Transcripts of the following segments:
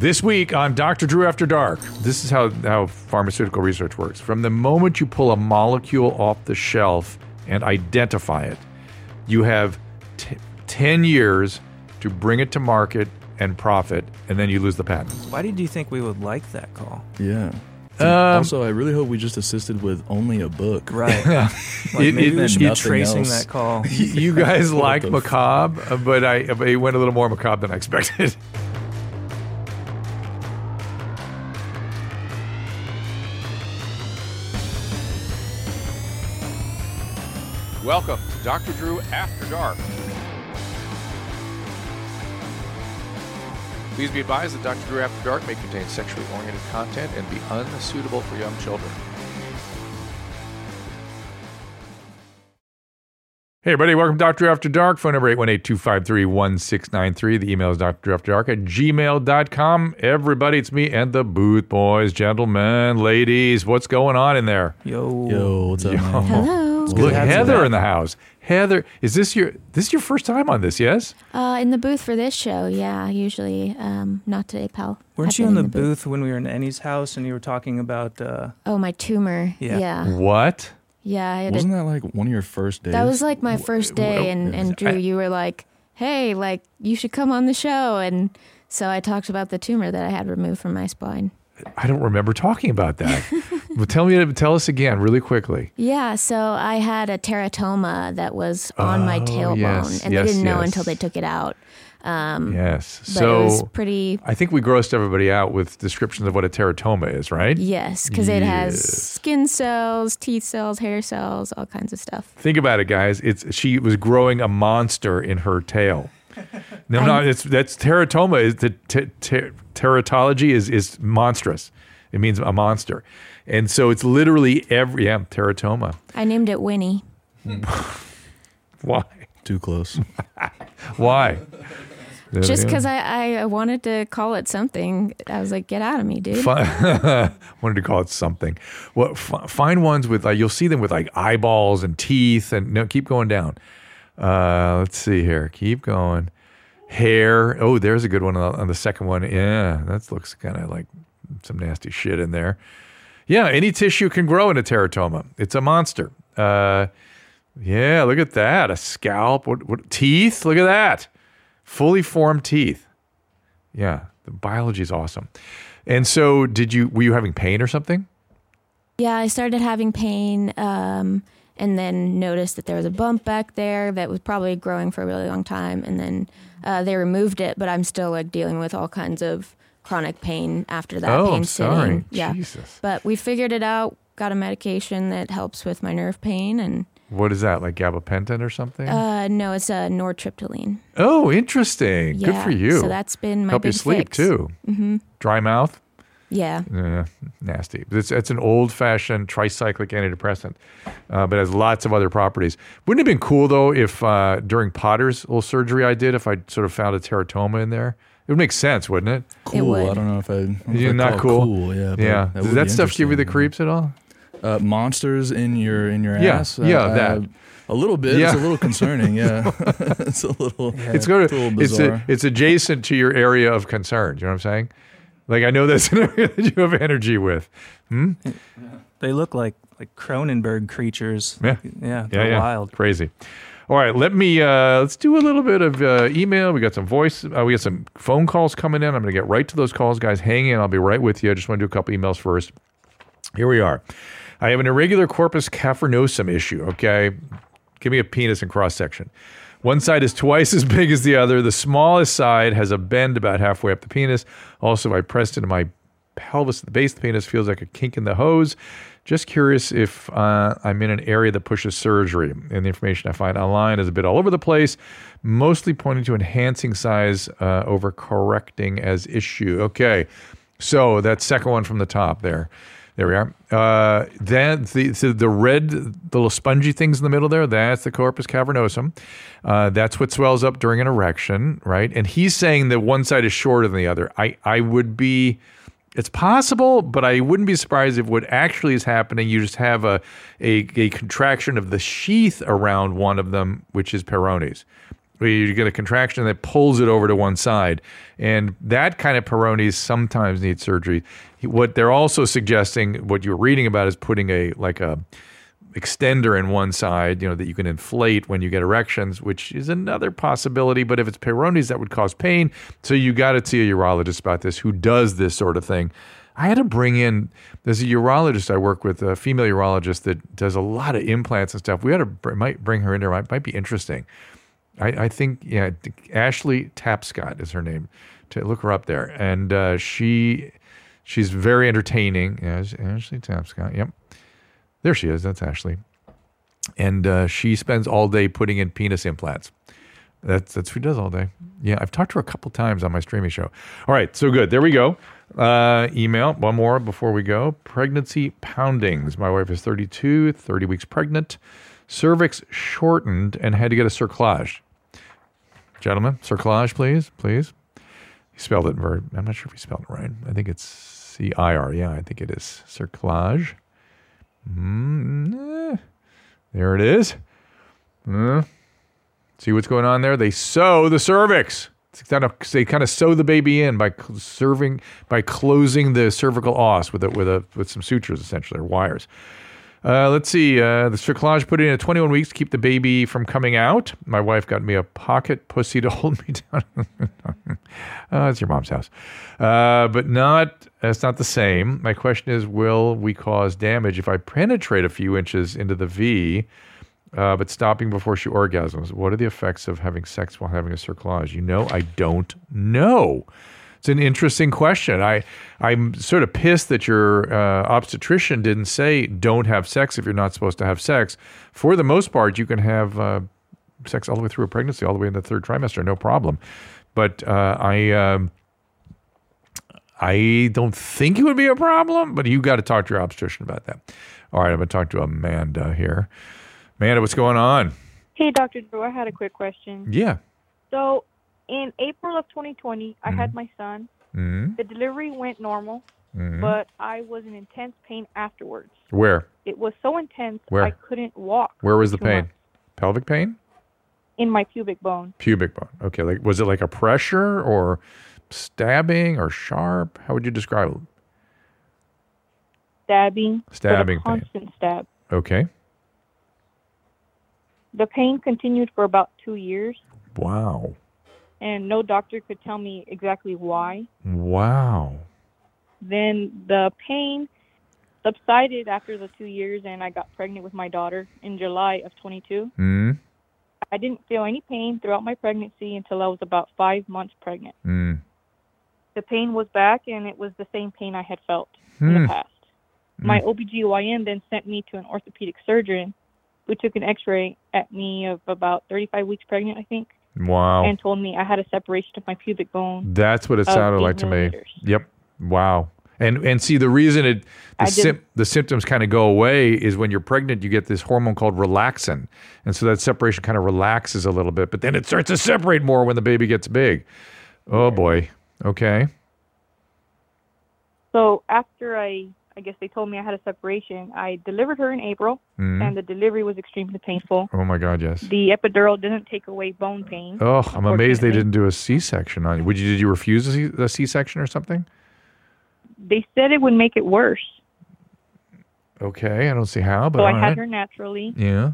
This week on Dr. Drew After Dark, this is how, how pharmaceutical research works. From the moment you pull a molecule off the shelf and identify it, you have t- 10 years to bring it to market and profit, and then you lose the patent. Why did you think we would like that call? Yeah. Um, also, I really hope we just assisted with only a book. Right. like It- maybe it- we should be nothing tracing else. that call. you guys like the f- macabre, but I but it went a little more macabre than I expected. Welcome to Dr. Drew After Dark. Please be advised that Dr. Drew After Dark may contain sexually oriented content and be unsuitable for young children. Hey, everybody, welcome to Dr. After Dark. Phone number 818-253-1693. The email is drafterdark at gmail.com. Everybody, it's me and the Booth Boys, gentlemen, ladies. What's going on in there? Yo. Yo, what's up, man? Hello. It's Look, to have Heather back. in the house. Heather, is this your this is your first time on this, yes? Uh, in the booth for this show, yeah. Usually, um, not today, pal. Weren't I've you been in the booth when we were in Annie's house and you were talking about uh, Oh, my tumor. Yeah. Yeah. What? Yeah. I Wasn't that like one of your first days? that was like my first day, and, and Drew, I- you were like, "Hey, like you should come on the show," and so I talked about the tumor that I had removed from my spine. I don't remember talking about that. well, tell me tell us again really quickly. Yeah, so I had a teratoma that was on my Oh, tailbone, yes, and yes, they didn't know yes. until they took it out. Um, Yes. but so it was pretty I think we grossed everybody out with descriptions of what a teratoma is, right? Yes, because it has skin cells, teeth cells, hair cells, all kinds of stuff. Think about it, guys. It's she was growing a monster in her tail. No, no, it's that's teratoma. Is the te- te- teratology is is monstrous. It means a monster, and so it's literally every yeah teratoma. I named it Winnie. Why? too close. Why? Just because I, I I wanted to call it something. I was like, get out of me, dude. Fi- wanted to call it something. Well, f- find ones with like you'll see them with like eyeballs and teeth, and no, keep going down. Uh, let's see here. Keep going. Hair. Oh, there's a good one on the, second one. Yeah, that looks kind of like some nasty shit in there. Yeah, any tissue can grow in a teratoma. It's a monster. Uh, yeah, look at that. A scalp. What, what teeth? Look at that. Fully formed teeth. Yeah, the biology is awesome. And so, did you were you having pain or something? Yeah, I started having pain, um, and then noticed that there was a bump back there that was probably growing for a really long time, and then uh, they removed it, but I'm still like dealing with all kinds of chronic pain after that oh, pain I'm sitting. sorry. Yeah, Jesus. but we figured it out. Got a medication that helps with my nerve pain, and What is that? Like gabapentin or something? uh, no, it's a nortriptyline. oh, interesting. Good for you. So that's been my help you sleep fix. too. Mm-hmm. Dry mouth. Yeah. Yeah, nasty. It's, it's an old fashioned tricyclic antidepressant, uh, but has lots of other properties. Wouldn't it have been cool though if uh, during Potter's little surgery I did, if I sort of found a teratoma in there? It would make sense, wouldn't it? Cool. would. I don't know if I. I don't know if You're I'd not cool? Cool. Yeah. but yeah. would Does that stuff give you the creeps at all? Uh, monsters in your in your Yeah, ass. yeah, Uh, that. uh, a little bit. Yeah. It's a little concerning. Yeah. it's a little. It's going It's a to little it's a, bizarre. it's adjacent to your area of concern. Do you know what I'm saying? Like I know that's an area that you have energy with. they look like like Cronenberg creatures. Yeah. yeah, Yeah, they're yeah. wild. Crazy. All right, let me uh, let's do a little bit of uh, email. We got some voice. Uh, we got some phone calls coming in. I'm going to get right to those calls, guys. Hang in. I'll be right with you. I just want to do a couple emails first. Here we are. I have an irregular corpus cavernosum issue. Okay, give me a penis and cross section. One side is twice as big as the other. The smallest side has a bend about halfway up the penis. Also, I pressed into my pelvis at the base of the penis. Feels like a kink in the hose. Just curious if uh, I'm in an area that pushes surgery. And the information I find online is a bit all over the place, mostly pointing to enhancing size uh, over correcting as issue. Okay, so that second one from the top there. There we are. Uh, the the red the little spongy things in the middle there. That's the corpus cavernosum. Uh, that's what swells up during an erection, right? And he's saying that one side is shorter than the other. I I would be. It's possible, but I wouldn't be surprised if what actually is happening, you just have a, a, a contraction of the sheath around one of them, which is Peyronie's. Where you get a contraction that pulls it over to one side. And that kind of Peyronie's sometimes need surgery. What they're also suggesting, what you're reading about, is putting a like a extender in one side, you know, that you can inflate when you get erections, which is another possibility. But if it's Peyronie's, that would cause pain. So you got to see a urologist about this who does this sort of thing. I had to bring in, there's a urologist I work with, a female urologist that does a lot of implants and stuff. We had to br- might bring her in there. Might, might be interesting. I, I think, yeah, Ashley Tapscott is her name. To look her up there, and uh, she she's very entertaining. Yeah, Ashley Tapscott. Yep, there she is. That's Ashley, and uh, she spends all day putting in penis implants. That's that's she does all day. Yeah, I've talked to her a couple times on my streaming show. All right, so good. There we go. Uh, email one more before we go. Pregnancy poundings. My wife is 32, 30 weeks pregnant, cervix shortened, and had to get a cerclage. Gentlemen, cerclage, please, please. He spelled it very. I'm not sure if he spelled it right. I think it's C I R. Yeah, I think it is cerclage. Mm, eh. There it is. Uh, see what's going on there? They sew the cervix. Kind of, they kind of sew the baby in by serving by closing the cervical os with a, with a with some sutures essentially or wires. Uh, let's see. Uh, the cerclage put in at 21 weeks to keep the baby from coming out. My wife got me a pocket pussy to hold me down. oh, it's your mom's house, uh, but not. It's not the same. My question is, will we cause damage if I penetrate a few inches into the V, uh, but stopping before she orgasms? What are the effects of having sex while having a cerclage? You know, I don't know. It's an interesting question. I I'm sort of pissed that your uh, obstetrician didn't say don't have sex if you're not supposed to have sex. For the most part, you can have uh, sex all the way through a pregnancy, all the way in the third trimester, no problem. But uh, I um, I don't think it would be a problem. But you got to talk to your obstetrician about that. All right, I'm going to talk to Amanda here. Amanda, what's going on? Hey, Dr. Drew, I had a quick question. Yeah. So, in April of 2020, I had my son. hmm The delivery went normal, hmm but I was in intense pain afterwards. Where? It was so intense, Where? I couldn't walk. Where was the pain? months. Pelvic pain? In my pubic bone. Pubic bone. Okay. Like, was it like a pressure or stabbing or sharp? How would you describe it? Stabbing. Stabbing pain. constant stab. Okay. The pain continued for about two years, Wow. And no doctor could tell me exactly why. Wow. Then the pain subsided after the two years, and I got pregnant with my daughter in July of 22. Mm. I didn't feel any pain throughout my pregnancy until I was about five months pregnant. Mm. The pain was back, and it was the same pain I had felt in Hmm. the past. My OBGYN then sent me to an orthopedic surgeon who took an x ray at me of about 35 weeks pregnant, I think, Wow. and told me I had a separation of my pubic bone. That's what it sounded like to me. Yep. Wow. And and see the reason it the, sym- the symptoms kind of go away is when you're pregnant you get this hormone called relaxin. And so that separation kind of relaxes a little bit, but then it starts to separate more when the baby gets big. Oh boy. Okay. So after I, I guess they told me I had a separation, I delivered her in April, Mhm. and the delivery was extremely painful. Oh my god, yes. The epidural didn't take away bone pain. Oh, I'm amazed they didn't do a C-section on you. Would you did you refuse a C- a C-section or something? They said it would make it worse, Okay, I don't see how, but so I had right. her naturally. Yeah.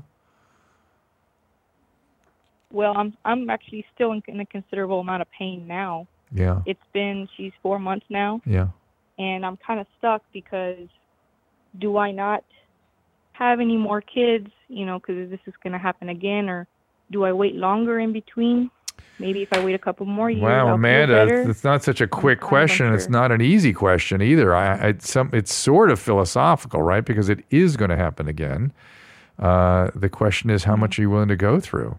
Well, I'm I'm actually still in, in a considerable amount of pain now. Yeah. It's been she's four months now, Yeah. And I'm kind of stuck because do I not have any more kids? You know, because this is going to happen again, or do I wait longer in between? Maybe if I wait a couple more years, Wow, I'll Amanda, it's, not such a quick I'm question. It's not an easy question either. I, I it's some it's sort of philosophical, right? Because it is going to happen again. Uh, the question is, how much are you willing to go through?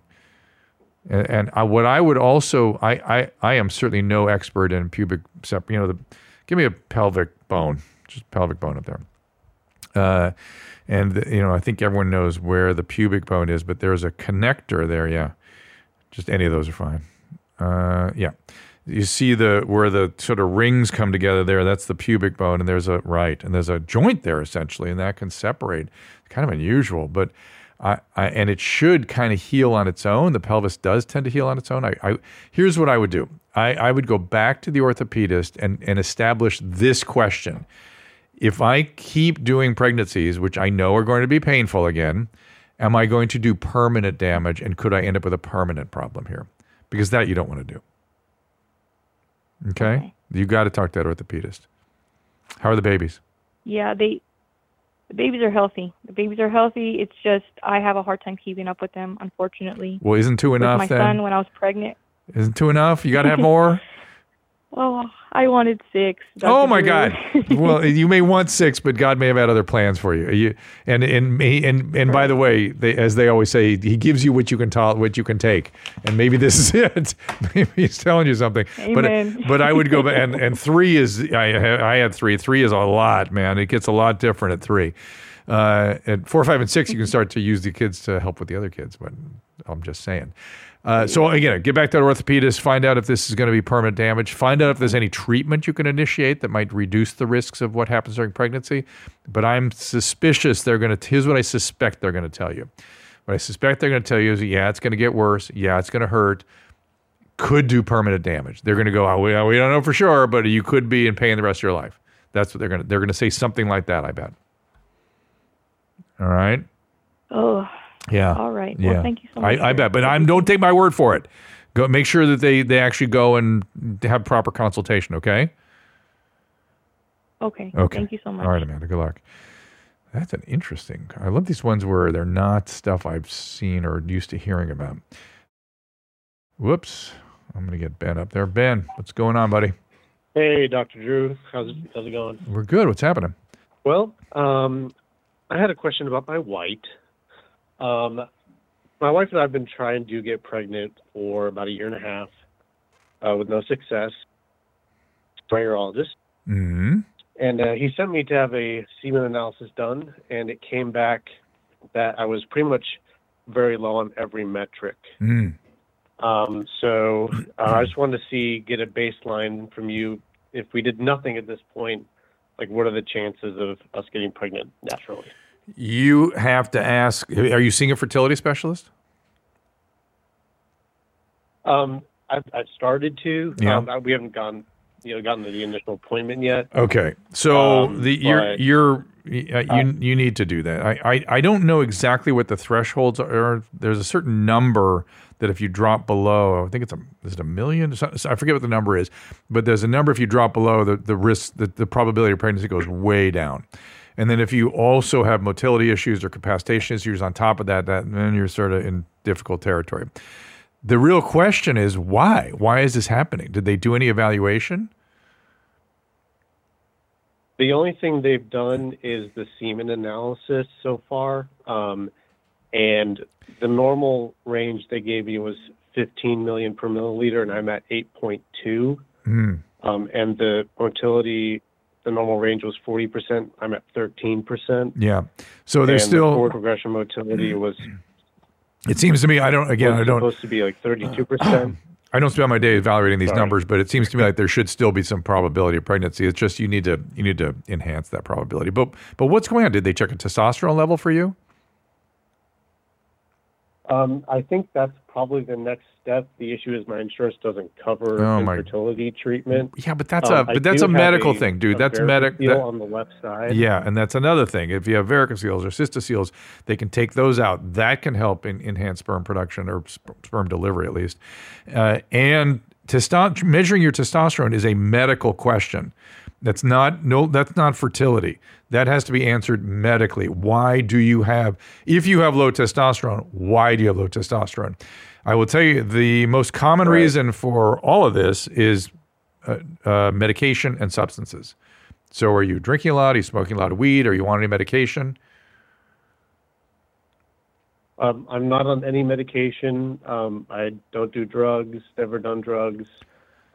And, and I, what I would also, I, I, I am certainly no expert in pubic, you know, the, give me a pelvic bone, just pelvic bone up there. Uh, and the- you know, I think everyone knows where the pubic bone is, but there's a connector there. Yeah, just any of those are fine. Uh, yeah, you see the where the sort of rings come together there. That's the pubic bone, and there's a right, and there's a joint there essentially, and that can separate. Kind of unusual, but I, I, and it should kind of heal on its own. The pelvis does tend to heal on its own. I, I here's what I would do. I, I would go back to the orthopedist and, and establish this question. If I keep doing pregnancies, which I know are going to be painful again, am I going to do permanent damage and could I end up with a permanent problem here? Because that you don't want to do. Okay? Okay. You got to talk to that orthopedist. How are the babies? Yeah, they the babies are healthy. The babies are healthy. It's just I have a hard time keeping up with them, unfortunately. Well, isn't two With enough my then? son when I was pregnant. Isn't two enough? You got to have more? Oh, I wanted six. Oh my. God! well, you may want six, but God may have had other plans for you. you and and and and by the way, they, as they always say, He gives you what you can tolerate, what you can take, and maybe this is it. maybe He's telling you something. Amen. But but I would go back and and three is I I had three. Three is a lot, man. It gets a lot different at three. Uh, at four, five, and six, you can start to use the kids to help with the other kids. But I'm just saying. Uh, so again, get back to the orthopedist. Find out if this is going to be permanent damage. Find out if there's any treatment you can initiate that might reduce the risks of what happens during pregnancy. But I'm suspicious they're going to. Here's what I suspect they're going to tell you. What I suspect they're going to tell you is, yeah, it's going to get worse. Yeah, it's going to hurt. Could do permanent damage. They're going to go, oh, we, we don't know for sure, but you could be in pain the rest of your life. That's what they're going to. They're going to say something like that. I bet. All right. Oh, Yeah. all right. Yeah. Well, thank you so much. I, I bet, but I'm don't take my word for it. Go make sure that they they actually go and have proper consultation. Okay. Okay. Okay. Thank you so much. All right, Amanda. Good luck. That's an interesting. I love these ones where they're not stuff I've seen or used to hearing about. Whoops. I'm gonna get Ben up there. Ben, what's going on, buddy? Hey, Dr. Drew. How's it, how's it going? We're good. What's happening? Well, um, I had a question about my white. Um, my wife and I have been trying to get pregnant for about a year and a half uh, with no success. Urologist. hmm And uh, he sent me to have a semen analysis done, and it came back that I was pretty much very low on every metric. Mm. Um, so uh, I just wanted to see, get a baseline from you. If we did nothing at this point, like what are the chances of us getting pregnant naturally? You have to ask. Are you seeing a fertility specialist? Um, I've, I've started to. Yeah. Um, I- we haven't gone, you know, gotten to the initial appointment yet. Okay, so Um, the you're you're uh, you you need to do that. I, I I don't know exactly what the thresholds are. There's a certain number that if you drop below, I think it's a is it a million? I forget what the number is, but there's a number if you drop below the the risk the, the probability of pregnancy goes way down. And then if you also have motility issues or capacitation issues on top of that, that then you're sort of in difficult territory. The real question is why? Why is this happening? Did they do any evaluation? The only thing they've done is the semen analysis so far, um, and the normal range they gave me was 15 million per milliliter, and I'm at 8.2. Hmm. Um, and the motility, the normal range was 40%. I'm at 13%. Yeah. So there's and still. the forward progression motility was It seems to me I don't again I don't supposed to be like 32%. I don't spend my day evaluating these Sorry. numbers, but it seems to me like there should still be some probability of pregnancy. It's just you need to you need to enhance that probability. But but what's going on? Did they check a testosterone level for you? Um, I think that's probably the next step. The issue is my insurance doesn't cover Oh, my- infertility treatment. Yeah, but that's Um, a but that's a medical thing, dude. a That's medical. on the left side. Yeah, and that's another thing. If you have varicoceles or cystoceles, they can take those out. That can help in, enhance sperm production or sp- sperm delivery, at least. Uh, and testo- measuring your testosterone is a medical question. That's not no. That's not fertility. That has to be answered medically. Why do you have? If you have low testosterone, why do you have low testosterone? I will tell you the most common Right. reason for all of this is uh, uh, medication and substances. So, are you drinking a lot? Are you smoking a lot of weed? Are you on any medication? Um, I'm not on any medication. Um, I don't do drugs. Never done drugs.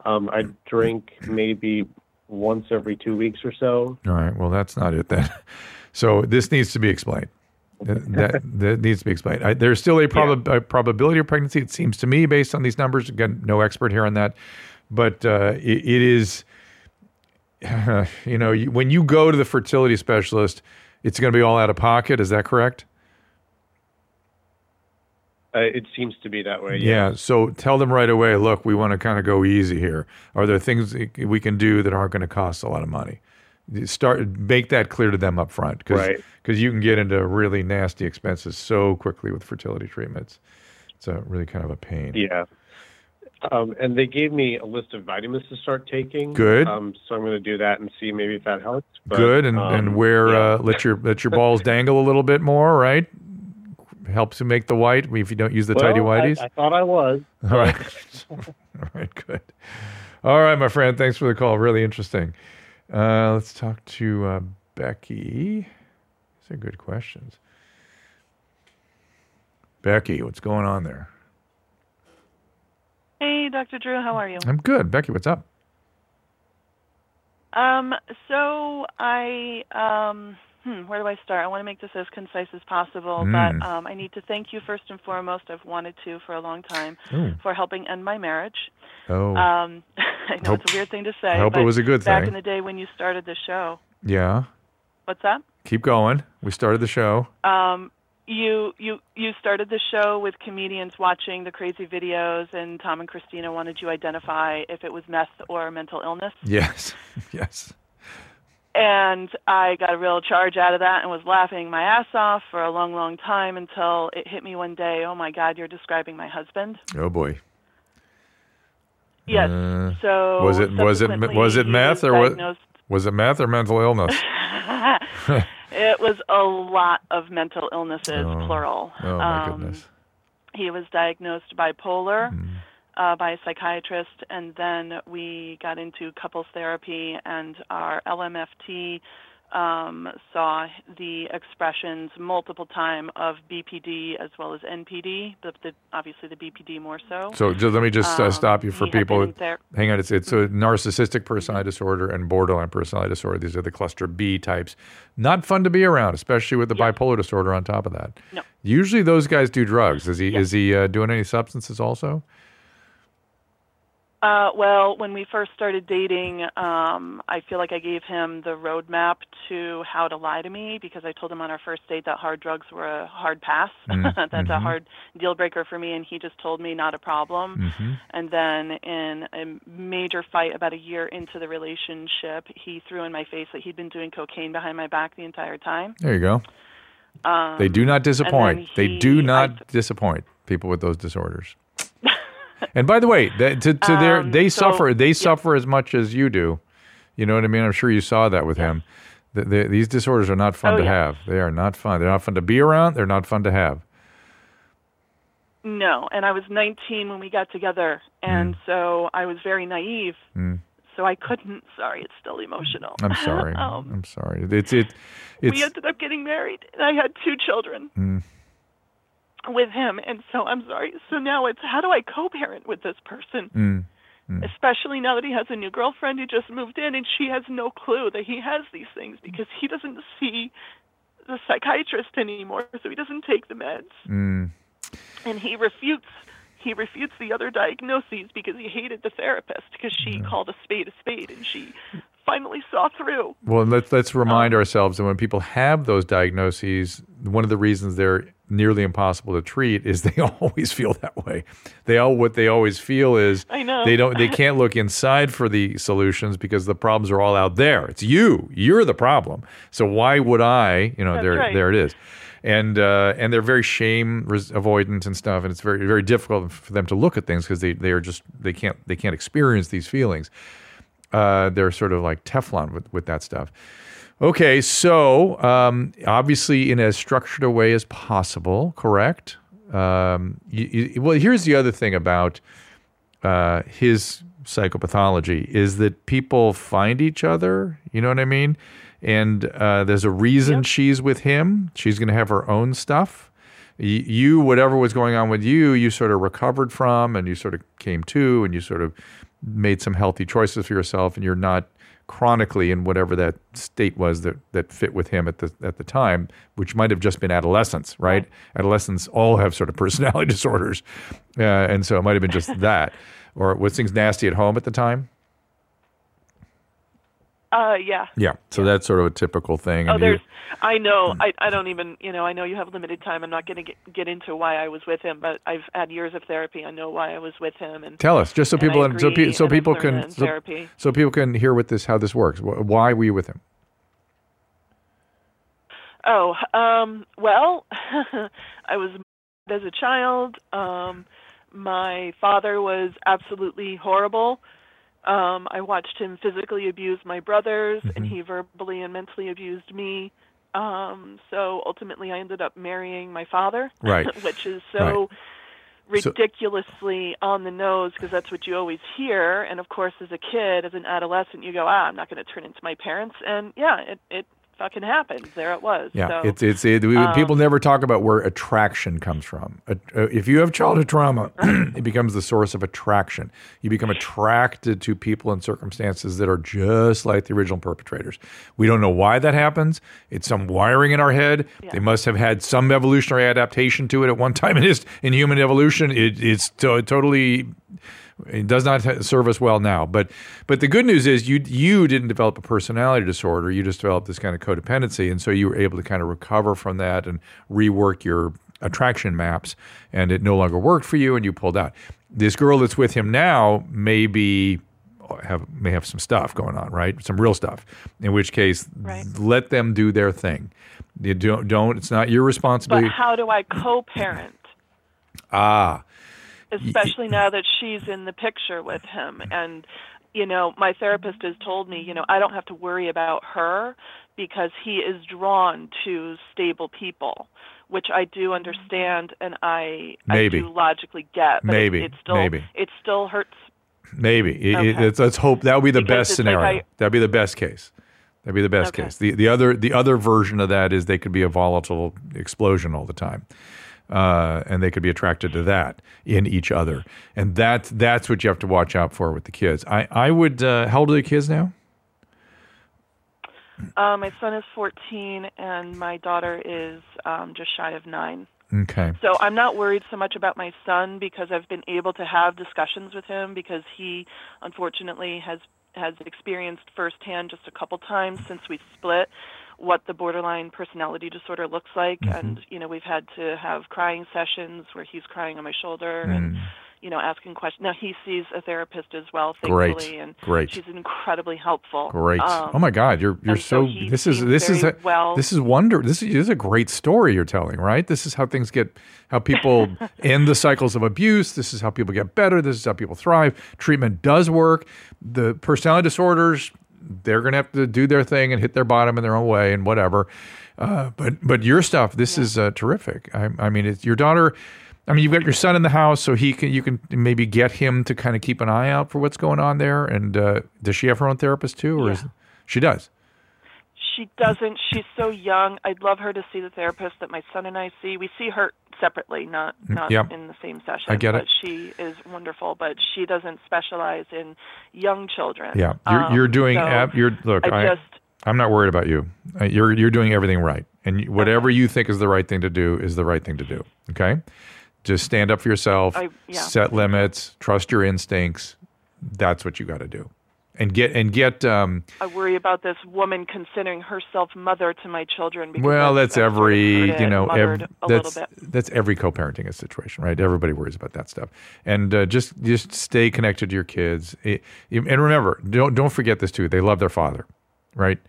Um, I drink maybe once every two weeks or so. All right. Well, that's not it then. So, this needs to be explained. that, that needs to be explained. I, there's still a, prob- a probability of pregnancy, it seems to me, based on these numbers. Again, no expert here on that. But uh, it, it is, you know, you, when you go to the fertility specialist, it's going to be all out of pocket. Is that correct? Uh, it seems to be that way. Yeah. So tell them right away. Look, we want to kind of go easy here. Are there things we can do that aren't going to cost a lot of money? Start make that clear to them up front, because Right. you can get into really nasty expenses so quickly with fertility treatments. It's a really kind of a pain. Yeah. Um, and they gave me a list of vitamins to start taking. Good. Um, so I'm going to do that and see maybe if that helps. But, Good, and, um, and where yeah. uh, let your let your balls dangle a little bit more, right? Helps to make the white if you don't use the tidy Well, I- I, thought I was. All right. All right, good. All right, my friend. Thanks for the call. Really interesting. Uh, let's talk to uh, Becky. These are good questions. Becky, what's going on there? Hey, Dr. Drew, how are you? I'm good. Becky, what's up? Um, so I, um, hmm, where do I start? I want to make this as concise as possible, Mm. but um, I need to thank you first and foremost. I've wanted to for a long time Oh, for helping end my marriage. oh Um, I know Hope- it's a weird thing to say. I hope it was a good back thing. Back in the day when you started the show. yeah. What's that? Keep going. We started the show. Um, you you you started the show with comedians watching the crazy videos, and Tom and Christina wanted you to identify if it was meth or mental illness. Yes. yes. And I got a real charge out of that and was laughing my ass off for a long, long time until it hit me one day. Oh my God, you're describing my husband. Oh boy. Yes. Uh, so was it- was it- was it meth was or what- diagnosed- Was it meth or mental illness? it was a lot of mental illnesses, Oh. plural. Oh my Um, goodness. He was diagnosed bipolar Mm. Uh, by a psychiatrist, and then we got into couples therapy, and our LMFT um, saw the expressions multiple time of BPD as well as NPD, but the, obviously the BPD more so. So just, let me just uh, Um, stop you for had people. ther- Hang on, it's it's a narcissistic personality disorder and borderline personality disorder. These are the cluster B types. Not fun to be around, especially with the bipolar disorder on top of that. No. Usually those guys do drugs. Is he is he uh, doing any substances also? Uh, well, when we first started dating, um, I feel like I gave him the roadmap to how to lie to me because I told him on our first date that hard drugs were a hard pass. Mm, That's a mhm. hard deal breaker for me, and he just told me not a problem. hmm And then, in a major fight about a year into the relationship, he threw in my face that he'd been doing cocaine behind my back the entire time. There you go. Um, They do not disappoint. then they he- do I- not disappoint people with those disorders. And by the way, that, to, to their Um, they so- suffer they yeah. suffer as much as you do. You know what I mean? I'm sure you saw that with him. The, the, these disorders are not fun Oh, to yeah. have. They are not fun. They're not fun to be around. They're not fun to have. No, and I was 19 when we got together, and so I was very naive. Mm. So I couldn't. Sorry, it's still emotional. I'm sorry. um, I'm sorry. It's it. It's we ended up getting married, and I had two children Mm. With him, and so I'm sorry. So now it's how do I co-parent with this person, mm, mm. especially now that he has a new girlfriend who just moved in, and she has no clue that he has these things because he doesn't see the psychiatrist anymore, so he doesn't take the meds, Mm. and he refutes. He refutes the other diagnoses because he hated the therapist because she called a spade a spade, and she finally saw through. Well, let's let's Um, remind ourselves that when people have those diagnoses, one of the reasons they're nearly impossible to treat is they always feel that way. They all what they always feel is I know. they don't they can't look inside for the solutions because the problems are all out there. It's you. You're the problem. So why would I? You know, That's there right. there it is. And uh, and they're very shame avoidant and stuff, and it's very very difficult for them to look at things because they, they are just they can't they can't experience these feelings uh, they're sort of like Teflon with, with that stuff. Okay, so um, obviously in as structured a way as possible, correct? Um, you, you, well, here's the other thing about uh, his psychopathology is that people find each other. You know what I mean? And uh, there's a reason she's with him. She's going to have her own stuff. Y- You, whatever was going on with you, you sort of recovered from, and you sort of came to, and you sort of made some healthy choices for yourself, and you're not chronically in whatever that state was that, that fit with him at the at the time, which might have just been adolescence, right? Adolescents all have sort of personality disorders, uh, and so it might have been just that. Or was things nasty at home at the time? Uh, yeah. Yeah. So that's sort of a typical thing. Oh, and you- there's. I Hmm. know. I. I don't even. You know. I know you have limited time. I'm not going to get, get into why I was with him, but I've had years of therapy. I know why I was with him, and Tell us, just so and people, so, agree, pe- so and people can, so, so people can hear what this, how this works. Why were you with him? Oh, um, well, I was as a child. Um, my father was absolutely horrible. Um, I watched him physically abuse my brothers, and he verbally and mentally abused me. Um, so ultimately, I ended up marrying my father, Right. which is so So- ridiculously on the nose because that's what you always hear. And of course, as a kid, as an adolescent, you go, "Ah, I'm not going to turn into my parents," and yeah, it it fucking happened. There it was. Yeah, so, it's it's it, we, um, people never talk about where attraction comes from. Uh, if you have childhood trauma, it becomes the source of attraction. You become attracted to people and circumstances that are just like the original perpetrators. We don't know why that happens. It's some wiring in our head. They must have had some evolutionary adaptation to it at one time in his, in human evolution. It, it's to, totally it does not serve us well now. But but the good news is you you didn't develop a personality disorder. You just developed this kind of codependency, and so you were able to kind of recover from that and rework your attraction maps. And it no longer worked for you, and you pulled out. This girl that's with him now may be have may have some stuff going on, right? Some real stuff. In which case, Right. let them do their thing. You don't don't. It's not your responsibility. But responsibility. how do I co-parent? ah, especially now that she's in the picture with him and you know my therapist has told me you know I don't have to worry about her because he is drawn to stable people which I do understand and I Maybe. I do logically get but Maybe. it, it still Maybe. it still hurts Maybe. It- it- let's hope that would be the Because best it's like scenario. I- That'd be the best case. That'd be the best Okay. case. The the other the other version of that is they could be a volatile explosion all the time. Uh, and they could be attracted to that in each other, and that's that's what you have to watch out for with the kids. I I would. Uh, how old are the kids now? uh, my son is 14 and my daughter is um just shy of 9 Okay. So I'm not worried so much about my son because I've been able to have discussions with him because he unfortunately has has experienced firsthand just a couple times since we split what the borderline personality disorder looks like and you know we've had to have crying sessions where he's crying on my shoulder and you know asking questions now he sees a therapist as well Great. and Great. she's incredibly helpful Great. Um, oh my God, you're you're so so. this is this is a, well- this is wonder. This is, this is a great story you're telling, right? This is how things get, how people end the cycles of abuse. This is how people get better. This is how people thrive. Treatment does work. The personality disorders, they're going to have to do their thing and hit their bottom in their own way and whatever. Uh, but but your stuff, this is uh, terrific. I, I mean, it's your daughter. I mean, you've got your son in the house, so he can you can maybe get him to kind of keep an eye out for what's going on there. And uh, does she have her own therapist too, or is she does? She doesn't. She's so young. I'd love her to see the therapist that my son and I see. We see her separately, not not Mm, Yep. in the same session. I get but it. she is wonderful, but she doesn't specialize in young children. Yeah, you're, Um, you're doing. so ab- you're look. I I, just I'm not worried about you. Uh, You're you're doing everything right, and whatever you think is the right thing to do is the right thing to do. Okay, just stand up for yourself. I- yeah. Set limits. Trust your instincts. That's what you got to do, and get and get. Um, I worry about this woman considering herself mother to my children. Because well, that's, that's I've sort of every you know ev- a that's bit. that's every co-parenting situation, right? Everybody worries about that stuff, and uh, just just stay connected to your kids, I- and remember, don't don't forget this too. They love their father, right?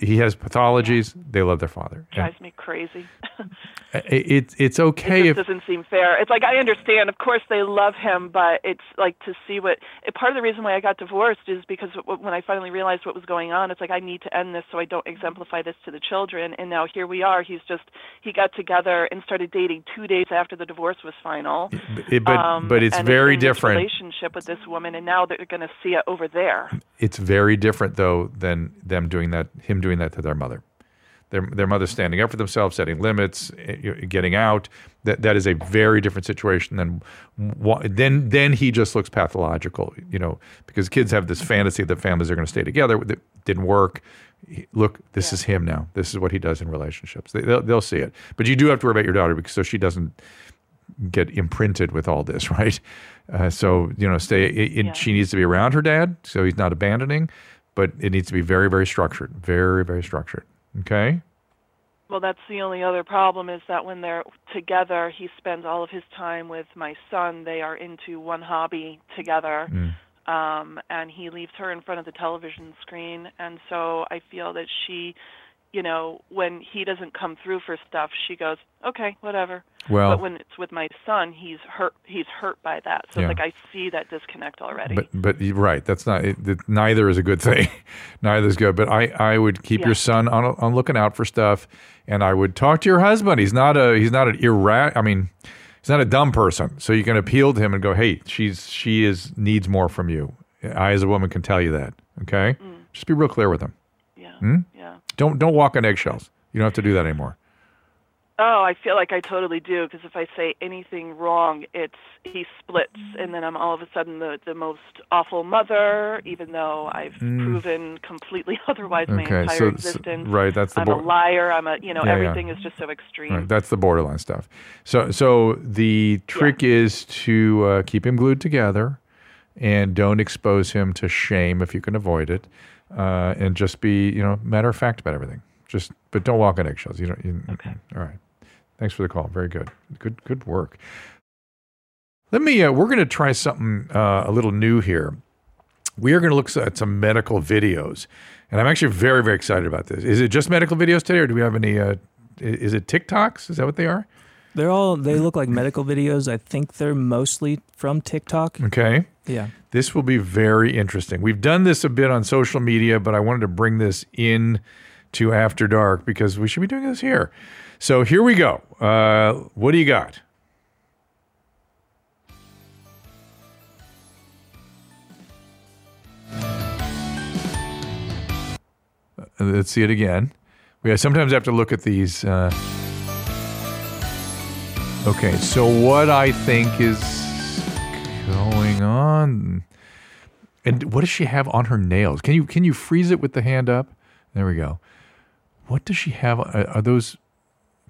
He has pathologies. They love their father. Drives me crazy. it, it's okay it if doesn't seem fair. It's like I understand, of course, they love him, but it's like to see what. It, part of the reason why I got divorced is because when I finally realized what was going on, it's like I need to end this so I don't exemplify this to the children. And now here we are. He's just he got together and started dating two days after the divorce was final. it, but Um, but it's very different. Relationship with this woman, and now they're going to see it over there. It's very different though than them doing that. Him doing that to their mother. Their their mother standing up for themselves, setting limits, eh, getting out. That that is a very different situation than then then he just looks pathological. You know, because kids have this fantasy that families are going to stay together. That didn't work. Look, this is him now. This is what he does in relationships. They, they'll, they'll see it. But you do have to worry about your daughter because so she doesn't get imprinted with all this, right? Uh, so you know, stay. It, Yeah. She needs to be around her dad, so he's not abandoning. But it needs to be very, very structured. Very, very structured. Okay. Well, that's the only other problem is that when they're together, he spends all of his time with my son. They are into one hobby together. Um, and he leaves her in front of the television screen. And so I feel that she, you know, when he doesn't come through for stuff, she goes, okay, whatever. Well- but when it's with my son, he's hurt. He's hurt by that. So Yeah. it's like I see that disconnect already. But but you're right, that's not it, it- neither is a good thing. neither is good. But I, I would keep Yeah. your son on on looking out for stuff, and I would talk to your husband. He's not a he's not an irra. I mean, he's not a dumb person. So you can appeal to him and go, hey, she's she is needs more from you. I as a woman can tell you that. Okay, just be real clear with him. yeah, Hmm? Yeah. Don't don't walk on eggshells. You don't have to do that anymore. Oh, I feel like I totally do because if I say anything wrong, it's he splits, and then I'm all of a sudden the the most awful mother, even though I've proven completely otherwise my Mm. Entire so- so- existence. right, that's the I'm a liar. I'm a you know Yeah, yeah. everything is just so extreme. Right, that's the borderline stuff. So, so the trick is to uh, keep him glued together, and don't expose him to shame if you can avoid it, uh, and just be you know matter of fact about everything. Just, but don't walk on eggshells. You don't. You, Okay. All right. Thanks for the call. Very good. Good. Good work. Let me. Uh, we're going to try something uh, a little new here. We are going to look at some medical videos, and I'm actually very, very excited about this. Is it just medical videos today, or do we have any? Uh, is it TikToks? Is that what they are? They're all they look like medical videos. I think they're mostly from TikTok. Okay. Yeah. This will be very interesting. We've done this a bit on social media, but I wanted to bring this in to After Dark because we should be doing this here. So here we go. Uh, what do you got? Uh, Let's see it again. We sometimes have to look at these. Uh, okay, so what I think is going on, and what does she have on her nails? Can you can you freeze it with the hand up? There we go. What does she have? Are, are those?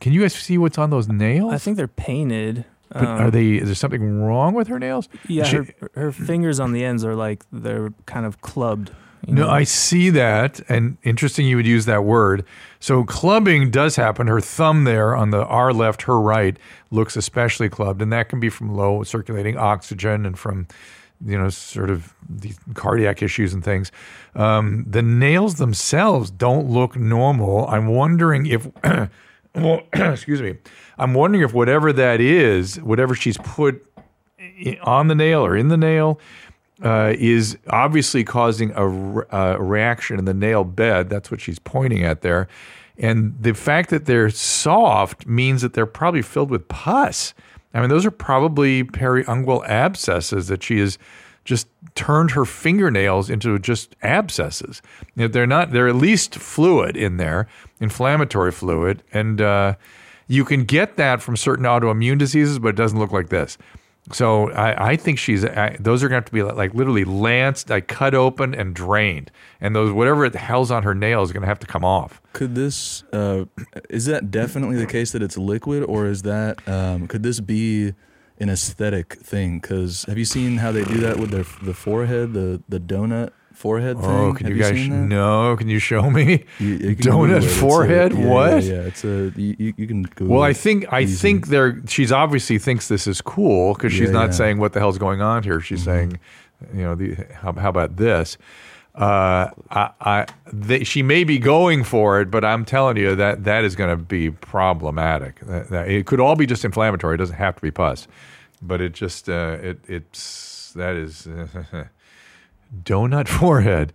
Can you guys see what's on those nails? I think they're painted. But Um, are they? Is there something wrong with her nails? Yeah, She- her, her fingers on the ends are like they're kind of clubbed. You No, know? I see that, and interesting you would use that word. So clubbing does happen. Her thumb there on the our left, her right looks especially clubbed, and that can be from low circulating oxygen and from you know sort of the cardiac issues and things. Um, the nails themselves don't look normal. I'm wondering if. well, excuse me. I'm wondering if whatever that is, whatever she's put on the nail or in the nail, uh, is obviously causing a, re- a reaction in the nail bed. That's what she's pointing at there. And the fact that they're soft means that they're probably filled with pus. I mean, those are probably periungual abscesses that she has just turned her fingernails into just abscesses. You know, They're not, they're at least fluid in there, inflammatory fluid. And uh, you can get that from certain autoimmune diseases, but it doesn't look like this. So I, I think she's I, those are going to have to be like, like literally lanced, like cut open and drained, and those whatever the hell's on her nail is going to have to come off. Could this uh, is that definitely the case that it's liquid, or is that um, could this be an aesthetic thing? Because have you seen how they do that with their the forehead, the the donut forehead thing? Oh, can Have you guys seen that? no? Can you show me You- you donut it. A- forehead? yeah, what? Yeah, yeah, it's a you, you, you can Google. Well, I think I Easy. think they're she's obviously thinks this is cool because she's Yeah, not. Mm-hmm. saying what the hell's going on here. She's saying, you know, the, how, how about this? Uh, I, I they, she may be going for it, but I'm telling you that that is going to be problematic. That, that- it could all be just inflammatory. It doesn't have to be pus, but it just uh, it it's that is donut forehead.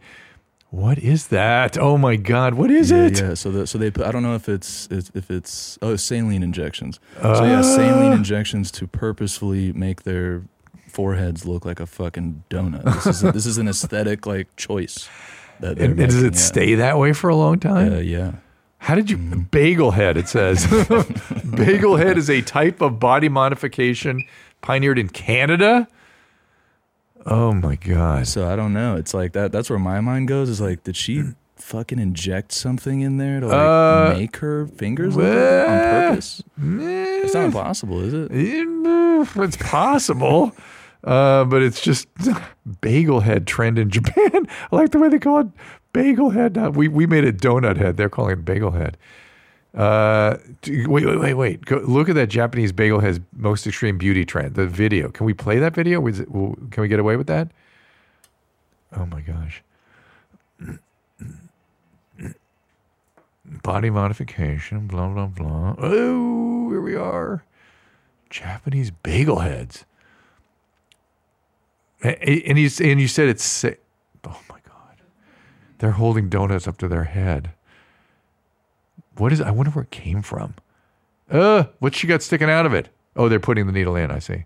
What is that? Oh my God! What is yeah, it? Yeah, so the, so they put. I don't know if it's if it's oh saline injections. so yeah, saline injections to purposefully make their foreheads look like a fucking donut. This is this is an aesthetic like choice. That And, and does it yeah. stay that way for a long time? Uh, yeah. How did you bagel head? It says bagel head is a type of body modification pioneered in Canada. Oh my god! So I don't know. It's like that. That's where my mind goes. Is like, did she fucking inject something in there to like Uh, make her fingers look like on purpose? It's not impossible, is it? It's possible. Uh, but it's just bagel head trend in Japan. I like the way they call it bagel head. We we made it donut head. They're calling it bagel head. Uh, wait, wait, wait, wait. Go, look at that Japanese bagel head's most extreme beauty trend. The video. Can we play that video? It, can we get away with that? Oh my gosh. Body modification. Blah blah blah. Oh, here we are. Japanese bagel heads. And he's and you said it's oh my god. They're holding donuts up to their head. What is I wonder where it came from. Uh, what's she got sticking out of it? Oh, they're putting the needle in, I see.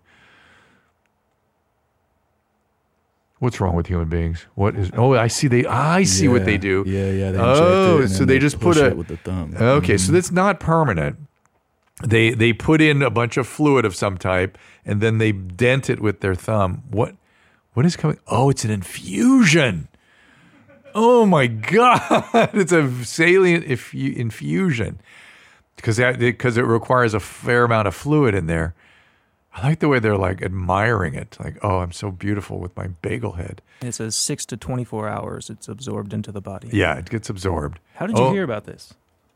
What's wrong with human beings? What is Oh, I see they I see what they do. Yeah, yeah. They Oh, so then they just push put a- it with the thumb. Okay, so Mhm. that's not permanent. They they put in a bunch of fluid of some type and then they dent it with their thumb. What what is coming? Oh, it's an infusion. Oh my god, it's a saline infu- infusion because that because it requires a fair amount of fluid in there. I like the way they're like admiring it. Like, oh, I'm so beautiful with my bagel head. It says six to 24 hours it's absorbed into the body. Yeah, it gets absorbed. How did you Oh. hear about this?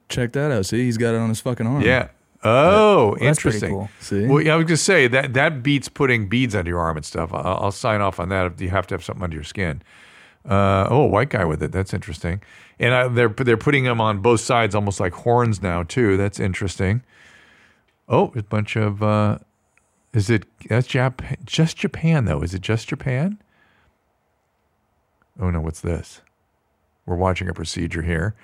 Check that out. See, he's got it on his fucking arm. Yeah. Oh, Well, that's interesting. cool. See? Well, yeah, I was gonna say that that beats putting beads under your arm and stuff. I'll, I'll sign off on that. If you have to have something under your skin. Uh, oh, a white guy with it. That's interesting. And I, they're they're putting them on both sides, almost like horns now too. That's interesting. Oh, a bunch of. Uh, is it that's Japan? Just Japan though? Is it just Japan? Oh no, what's this? We're watching a procedure here.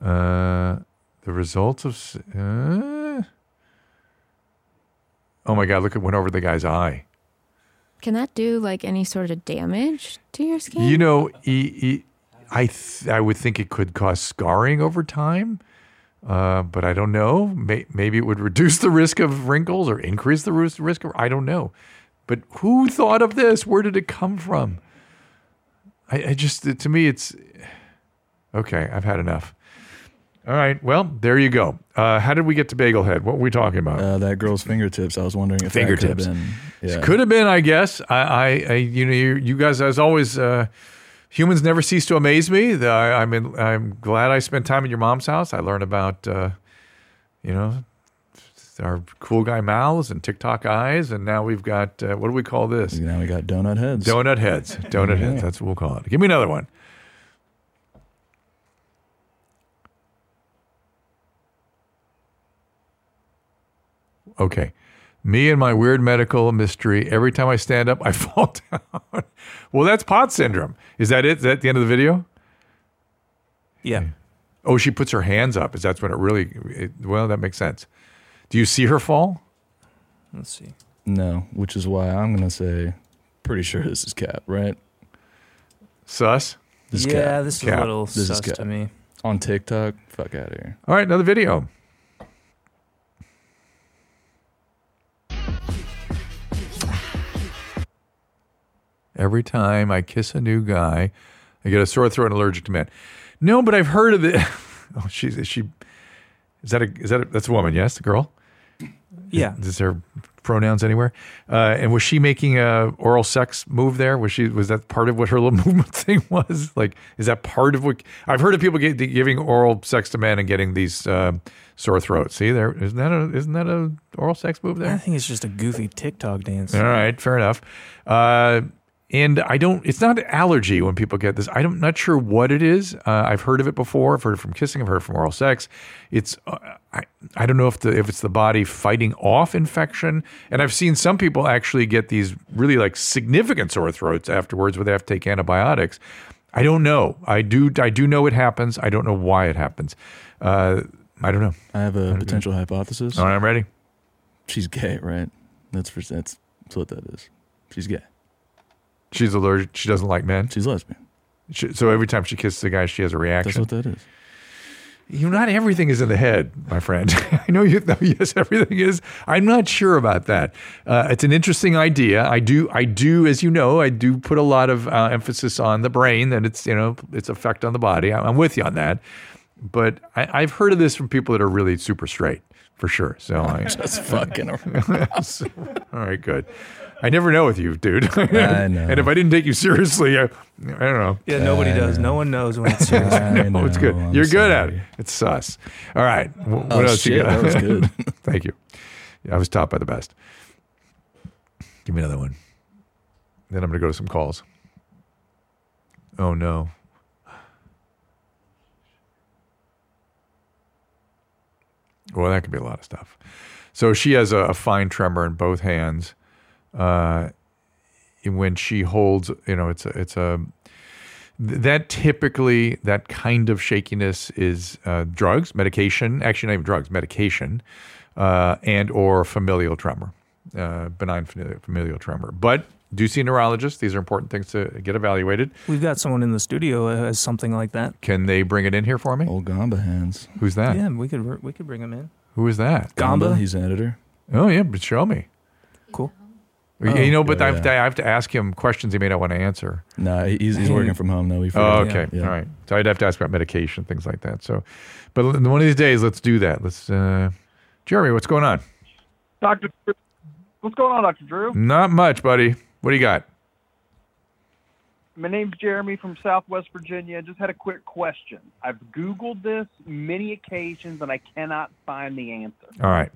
Uh, the results of. Uh, oh my God! Look at went over the guy's eye. Can that do like any sort of damage to your skin? You know, he, he, I th- I would think it could cause scarring over time, uh, but I don't know. May- maybe it would reduce the risk of wrinkles or increase the risk of. I don't know. But who thought of this? Where did it come from? I, I just to me it's okay. I've had enough. All right. Well, there you go. Uh, how did we get to Bagel Head? What were we talking about? Uh, that girl's fingertips. I was wondering if Fingertips. Could have been. Yeah. Could have been, I guess. I, I, I you know, you, you guys, as always, uh, humans never cease to amaze me. The, I, I'm, in, I'm glad I spent time at your mom's house. I learned about, uh, you know, our cool guy mouths and TikTok eyes, and now we've got uh, what do we call this? Now we got donut heads. Donut heads. Donut Yeah. heads. That's what we'll call it. Give me another one. Okay. Me and my weird medical mystery. Every time I stand up, I fall down. well, that's POTS syndrome. Is that it? Is that the end of the video? Yeah. Oh, she puts her hands up. Is that when it really? It, well, that makes sense. Do you see her fall? Let's see. No, which is why I'm gonna say, pretty sure this is Cap, right? Sus. This is yeah, Cap. this is Cap. a little This is sus Cap. to me. on TikTok. Fuck out of here. All right, another video. Every time I kiss a new guy, I get a sore throat and allergic to men. No, but I've heard of it. Oh, she's is she. Is that a is that a, that's a woman? Yes, the girl. Yeah. Is there pronouns anywhere? Uh, and was she making a oral sex move there? Was she was that part of what her little movement thing was? Like, is that part of what I've heard of people get, giving oral sex to men and getting these uh, sore throats? See, there isn't that a isn't that a oral sex move there? I think it's just a goofy TikTok dance. All right, fair enough. Uh, and I don't. It's not allergy when people get this. I'm not sure what it is. Uh, I've heard of it before. I've heard it from kissing. I've heard it from oral sex. It's. Uh, I. I don't know if the if it's the body fighting off infection. And I've seen some people actually get these really like significant sore throats afterwards, where they have to take antibiotics. I don't know. I do. I do know it happens. I don't know why it happens. Uh, I don't know. I have a potential hypothesis. All right, I'm ready. She's gay, right? That's for that's, that's what that is. She's gay. She's allergic. She doesn't like men. She's lesbian. She, so every time she kisses a guy, she has a reaction. That's what that is. You know, not everything is in the head, my friend. I know you. know, Yes, everything is. I'm not sure about that. Uh, it's an interesting idea. I do. I do, as you know, I do put a lot of uh, emphasis on the brain and its you know its effect on the body. I- I'm with you on that. But I, I've heard of this from people that are really super straight, for sure. So I. That's fucking. around. All right, good. I never know with you, dude. I know. and if I didn't take you seriously, I, I don't know. Yeah, nobody I does. know. No one knows when it's serious. I No, know, it's good. I'm You're good at it. It's sus. All right. What Oh, else you got? that was good. Thank you. Yeah, I was taught by the best. Give me another one. Then I'm going to go to some calls. Oh, no. Well, that could be a lot of stuff. So she has a, a fine tremor in both hands. Uh, when she holds, you know, it's a, it's a, that typically, that kind of shakiness is uh, drugs, medication, actually not even drugs, medication, uh, and or familial tremor, uh, benign familial, familial tremor. But do see a neurologist. These are important things to get evaluated. We've got someone in the studio who has something like that. Can they bring it in here for me? Old Gamba hands. Who's that? Yeah, we could we could bring him in. Who is that? Gamba? he's an editor. Oh yeah, but show me. Cool. You- Oh. you know, but Yeah, I, have to, yeah. I have to ask him questions he may not want to answer. Nah, he's he's working from home though. We Oh, figured. okay. Yeah. All right. So I'd have to ask about medication, things like that. So, but one of these days, let's do that. Let's, uh, Jeremy, what's going on? Doctor, what's going on, Doctor Drew? Not much, buddy. What do you got? My name's Jeremy from Southwest Virginia. Just had a quick question. I've Googled this many occasions and I cannot find the answer. All right.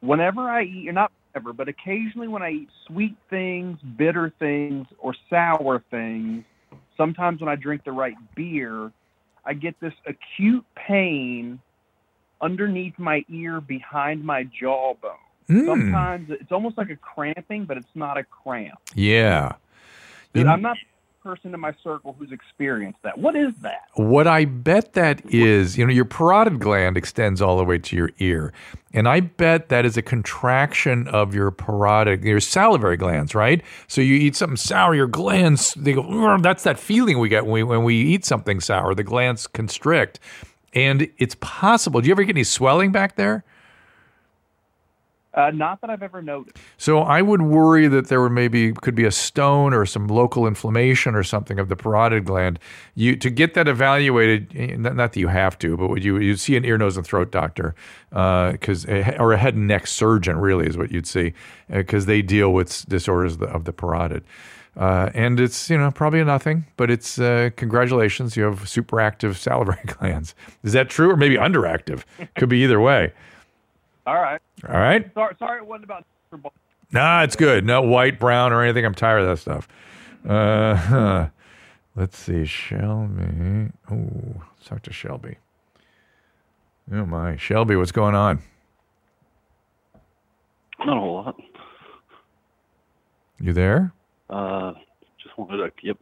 Whenever I eat, you're not ever, but occasionally when I eat sweet things, bitter things, or sour things, sometimes when I drink the right beer, I get this acute pain underneath my ear behind my jawbone. Mm. Sometimes it's almost like a cramping, but it's not a cramp. Yeah. Dude, I'm not person in my circle who's experienced that. What is that? What I bet that is, you know, your parotid gland extends all the way to your ear. And I bet that is a contraction of your parotid, your salivary glands, right? So you eat something sour, your glands, they go, that's that feeling we get when we, when we eat something sour. The glands constrict. And it's possible. Do you ever get any swelling back there? Uh, not that I've ever noticed. So I would worry that there would maybe could be a stone or some local inflammation or something of the parotid gland. You to get that evaluated, eh, not, that you have to, but would you you see an ear, nose, and throat doctor, because or a head and neck surgeon really is what you'd see, because they deal with disorders of the, of the parotid. Uh, and it's you know probably nothing, but it's uh, congratulations, you have superactive salivary glands. Is that true, or maybe underactive? Could be either way. All right. All right. Sorry, sorry it wasn't about Super Bowl. Nah, it's good. No white, brown, or anything. I'm tired of that stuff. Uh, huh. Let's see. Shelby. Oh, let's talk to Shelby. Oh, my. Shelby, what's going on? Not a whole lot. You there? Uh, just wanted to yep.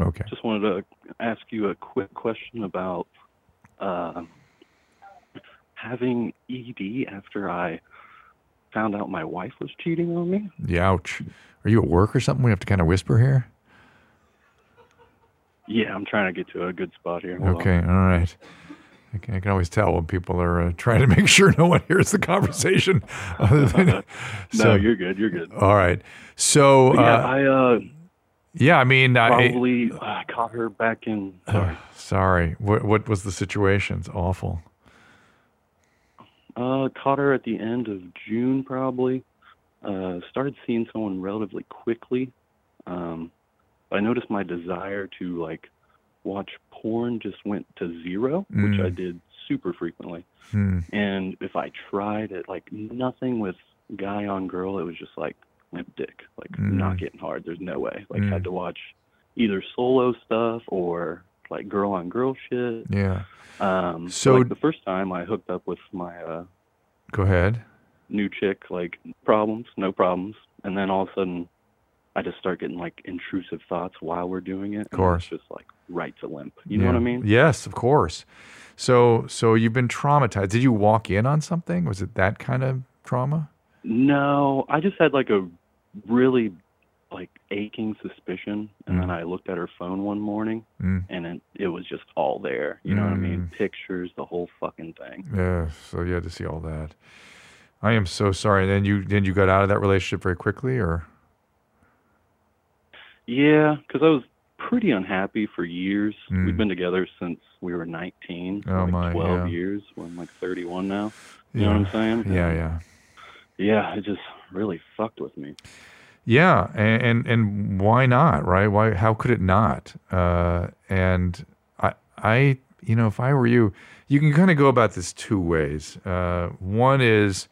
Okay. Just wanted to ask you a quick question about uh, having ED after I found out my wife was cheating on me. Yeah, ouch. Are you at work or something? We have to kind of whisper here? Yeah, I'm trying to get to a good spot here. Hold on. Okay. All right. I can, I can always tell when people are uh, trying to make sure no one hears the conversation. Than, No, so- you're good. You're good. All right. So, yeah, uh, I uh, yeah, I mean, I, probably uh, caught her back in. Sorry. sorry. What, what was the situation? It's awful. Uh, caught her at the end of June, probably. Uh, started seeing someone relatively quickly. Um, I noticed my desire to like watch porn just went to zero, which I Mm. did super frequently. Hmm. And if I tried it, like nothing with guy on girl, it was just like limp dick, like Mm. not getting hard. There's no way. Like Mm. had to watch either solo stuff or like girl on girl shit. Yeah. Um, So- like the first time I hooked up with my uh, Go ahead. new chick, like problems, no problems, and then all of a sudden, I just start getting like intrusive thoughts while we're doing it. Of course. it's just like right to limp. You know what I mean? Yes, of course. So, so you've been traumatized. Did you walk in on something? Was it that kind of trauma? No, I just had like a really like aching suspicion, and then Mm. I looked at her phone one morning, Mm. and it, it was just all there. You know what I mean? Mm. Pictures, the whole fucking thing. Yeah. So you had to see all that. I am so sorry. Then you then you got out of that relationship very quickly, or Yeah, because I was pretty unhappy for years. Mm. We've been together since we were 19, Oh, like my, 12 yeah. years. We're like 31 now. You know what I'm saying? Yeah, yeah. Yeah, it just really fucked with me. Yeah, and, and and why not, right? Why? How could it not? Uh, and I, I, you know, if I were you, you can kind of go about this two ways. Uh, one is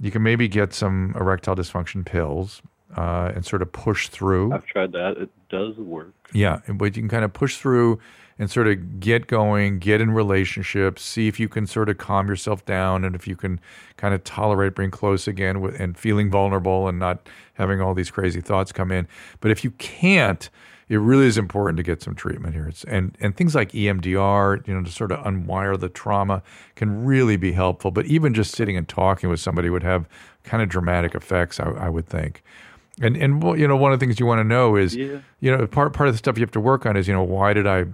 you can maybe get some erectile dysfunction pills uh, and sort of push through. I've tried that. It does work. Yeah, but you can kind of push through and sort of get going, get in relationships, see if you can sort of calm yourself down and if you can kind of tolerate being close again with, and feeling vulnerable and not having all these crazy thoughts come in. But if you can't, it really is important to get some treatment here. It's, and and things like EMDR, you know, to sort of unwire the trauma can really be helpful. But even just sitting and talking with somebody would have kind of dramatic effects, I, I would think. And and you know, one of the things you want to know is, Yeah. you know, part part of the stuff you have to work on is, you know, why did I,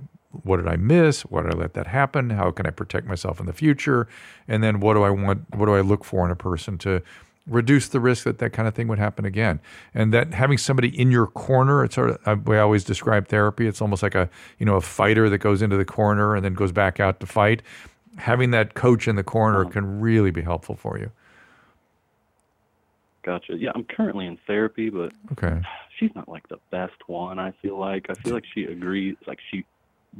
what did I miss? Why did I let that happen? How can I protect myself in the future? And then what do I want? What do I look for in a person to reduce the risk that that kind of thing would happen again? And that having somebody in your corner, it's sort of uh, we always describe therapy. It's almost like a you know a fighter that goes into the corner and then goes back out to fight. Having that coach in the corner can really be helpful for you. Gotcha. Yeah, I'm currently in therapy, but Okay. she's not like the best one. I feel like I feel like she agrees, like she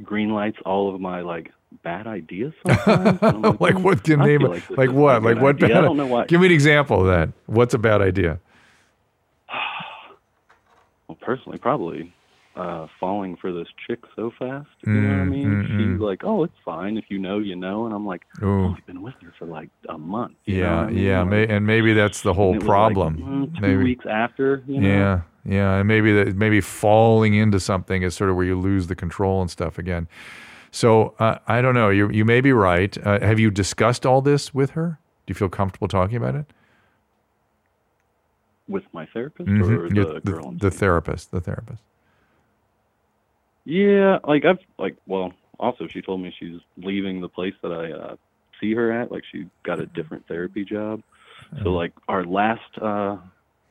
green lights all of my like bad ideas. Sometimes. I'm like "Hmm, what can name it? like Like what? Like what idea. bad? I don't know why. Give me an example of that. What's a bad idea? Well, personally, probably uh, falling for this chick so fast. You know what I Mm, mean? mm, mm. She's like, "Oh, it's fine if you know, you know," and I'm like, Ooh. "I've been with her for like a month." You Yeah, I mean? yeah, Like, may, and maybe that's the whole and it was, problem. Like, mm, two maybe. weeks after, you know. Yeah, yeah, and maybe that maybe falling into something is sort of where you lose the control and stuff again. So uh, I don't know. You you may be right. Uh, have you discussed all this with her? Do you feel comfortable talking about it? With my therapist Mhm. or the the, girl. the therapist, the therapist. Yeah, like I've like well, also she told me she's leaving the place that I uh see her at. Like she got a different therapy job. So like our last uh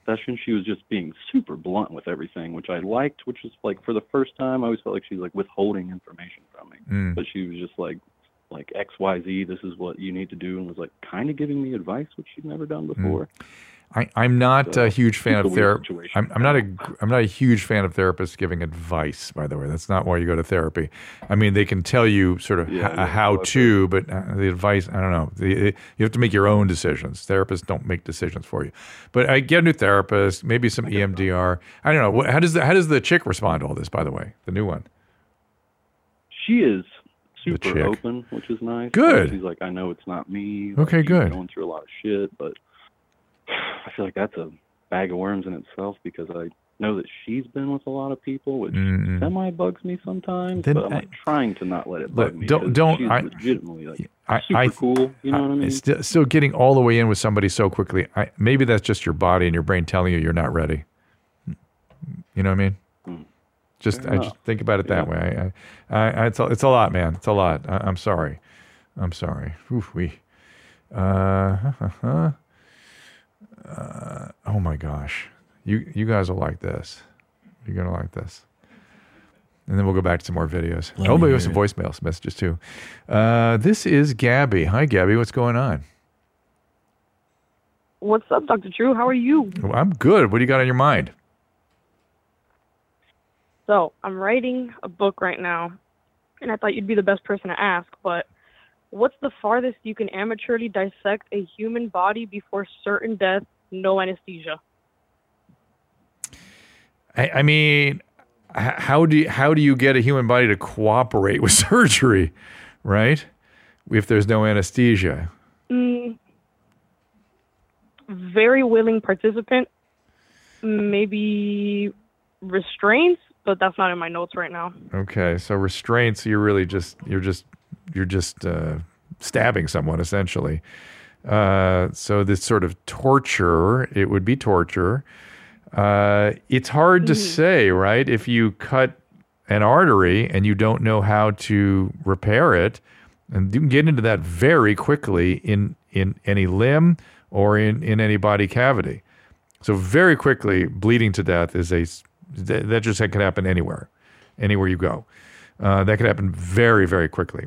session she was just being super blunt with everything, which I liked, which was like for the first time I always felt like she was like withholding information from me. Mm. But she was just like like XYZ, this is what you need to do and was like kind of giving me advice which she'd never done before. I, I'm not a huge fan of therapy. I'm, I'm not a I'm not a huge fan of therapists giving advice. By the way, that's not why you go to therapy. I mean, they can tell you sort of Yeah, h- yeah, a how to, but uh, the advice I don't know. The, you have to make your own decisions. Therapists don't make decisions for you. But I get a new therapist, maybe some E EMDR. I don't know. What, how does the how does the chick respond to all this? By the way, the new one. She is super open, which is nice. Good. She's like, I know it's not me. Okay, like, good. Going through a lot of shit, but I feel like that's a bag of worms in itself because I know that she's been with a lot of people, which Mm-mm. semi bugs me sometimes. Then but I'm I- like trying to not let it bug Look, me. don't- don't- I- legitimately like I, super I cool. You know what I mean? Still, still getting all the way in with somebody so quickly. I, maybe that's just your body and your brain telling you you're not ready. You know what I mean? Hmm. Just Fair I enough. just think about it that way. I, I, I, it's a, it's a lot, man. It's a lot. I, I'm sorry. I'm sorry. Oof, we. Uh, uh, oh my gosh, you you guys will like this. You're gonna like this. And then we'll go back to some more videos. Let oh, me maybe hear some it. voicemails messages too. Uh, this is Gabby. Hi, Gabby. What's going on? What's up, Dr. Drew? How are you? Well, I'm good. What do you got on your mind? So, I'm writing a book right now, and I thought you'd be the best person to ask, but what's the farthest you can amateurly dissect a human body before certain death, no anesthesia? I, I mean, how do you, how do you get a human body to cooperate with surgery, right? If there's no anesthesia. Mm, very willing participant, maybe restraints, but that's not in my notes right now. Okay, so restraints. You're really just you're just you're just uh, stabbing someone essentially. Uh, so this sort of torture, it would be torture. Uh, it's hard to say, right? If you cut an artery and you don't know how to repair it, and you can get into that very quickly in in any limb or in in any body cavity. So very quickly, bleeding to death is a that that just can happen anywhere, anywhere you go. Uh, that could happen very very quickly.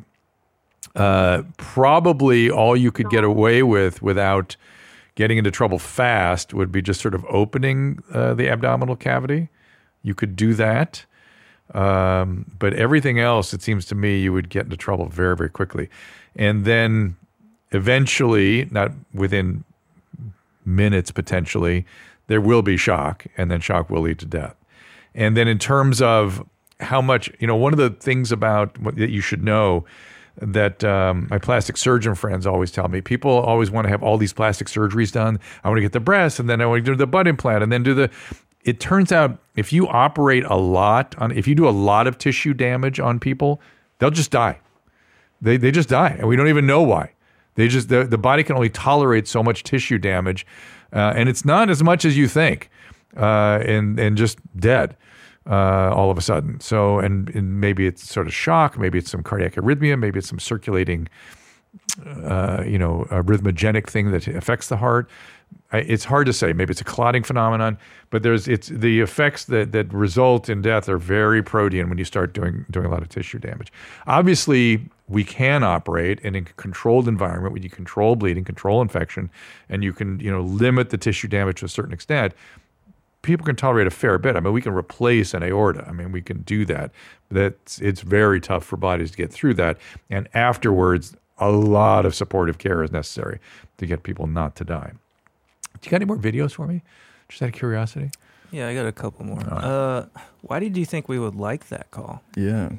Uh, probably all you could get away with without Getting into trouble fast would be just sort of opening uh, the abdominal cavity. You could do that. Um, but everything else, it seems to me, you would get into trouble very, very quickly. And then eventually, not within minutes potentially, there will be shock, and then shock will lead to death. And then, in terms of how much, you know, one of the things about what, that you should know that um, my plastic surgeon friends always tell me people always want to have all these plastic surgeries done. I want to get the breast, and then I want to do the butt implant, and then do the. It turns out if you operate a lot on, if you do a lot of tissue damage on people, they'll just die. They they just die, and we don't even know why. They just the, the body can only tolerate so much tissue damage, uh, and it's not as much as you think, uh, and and just dead uh, all of a sudden. So and, and maybe it's sort of shock, maybe it's some cardiac arrhythmia, maybe it's some circulating, uh, you know, arrhythmogenic thing that affects the heart. It's hard to say. Maybe it's a clotting phenomenon, but there's it's the effects that that result in death are very protean when you start doing doing a lot of tissue damage. Obviously, we can operate in a controlled environment when you control bleeding, control infection, and you can you know limit the tissue damage to a certain extent. People can tolerate a fair bit. I mean, we can replace an aorta. I mean, we can do that. That's it's very tough for bodies to get through that, and afterwards, a lot of supportive care is necessary to get people not to die. Do you got any more videos for me? Just out of curiosity. Yeah, I got a couple more. Uh, why did you think we would like that call? Yeah.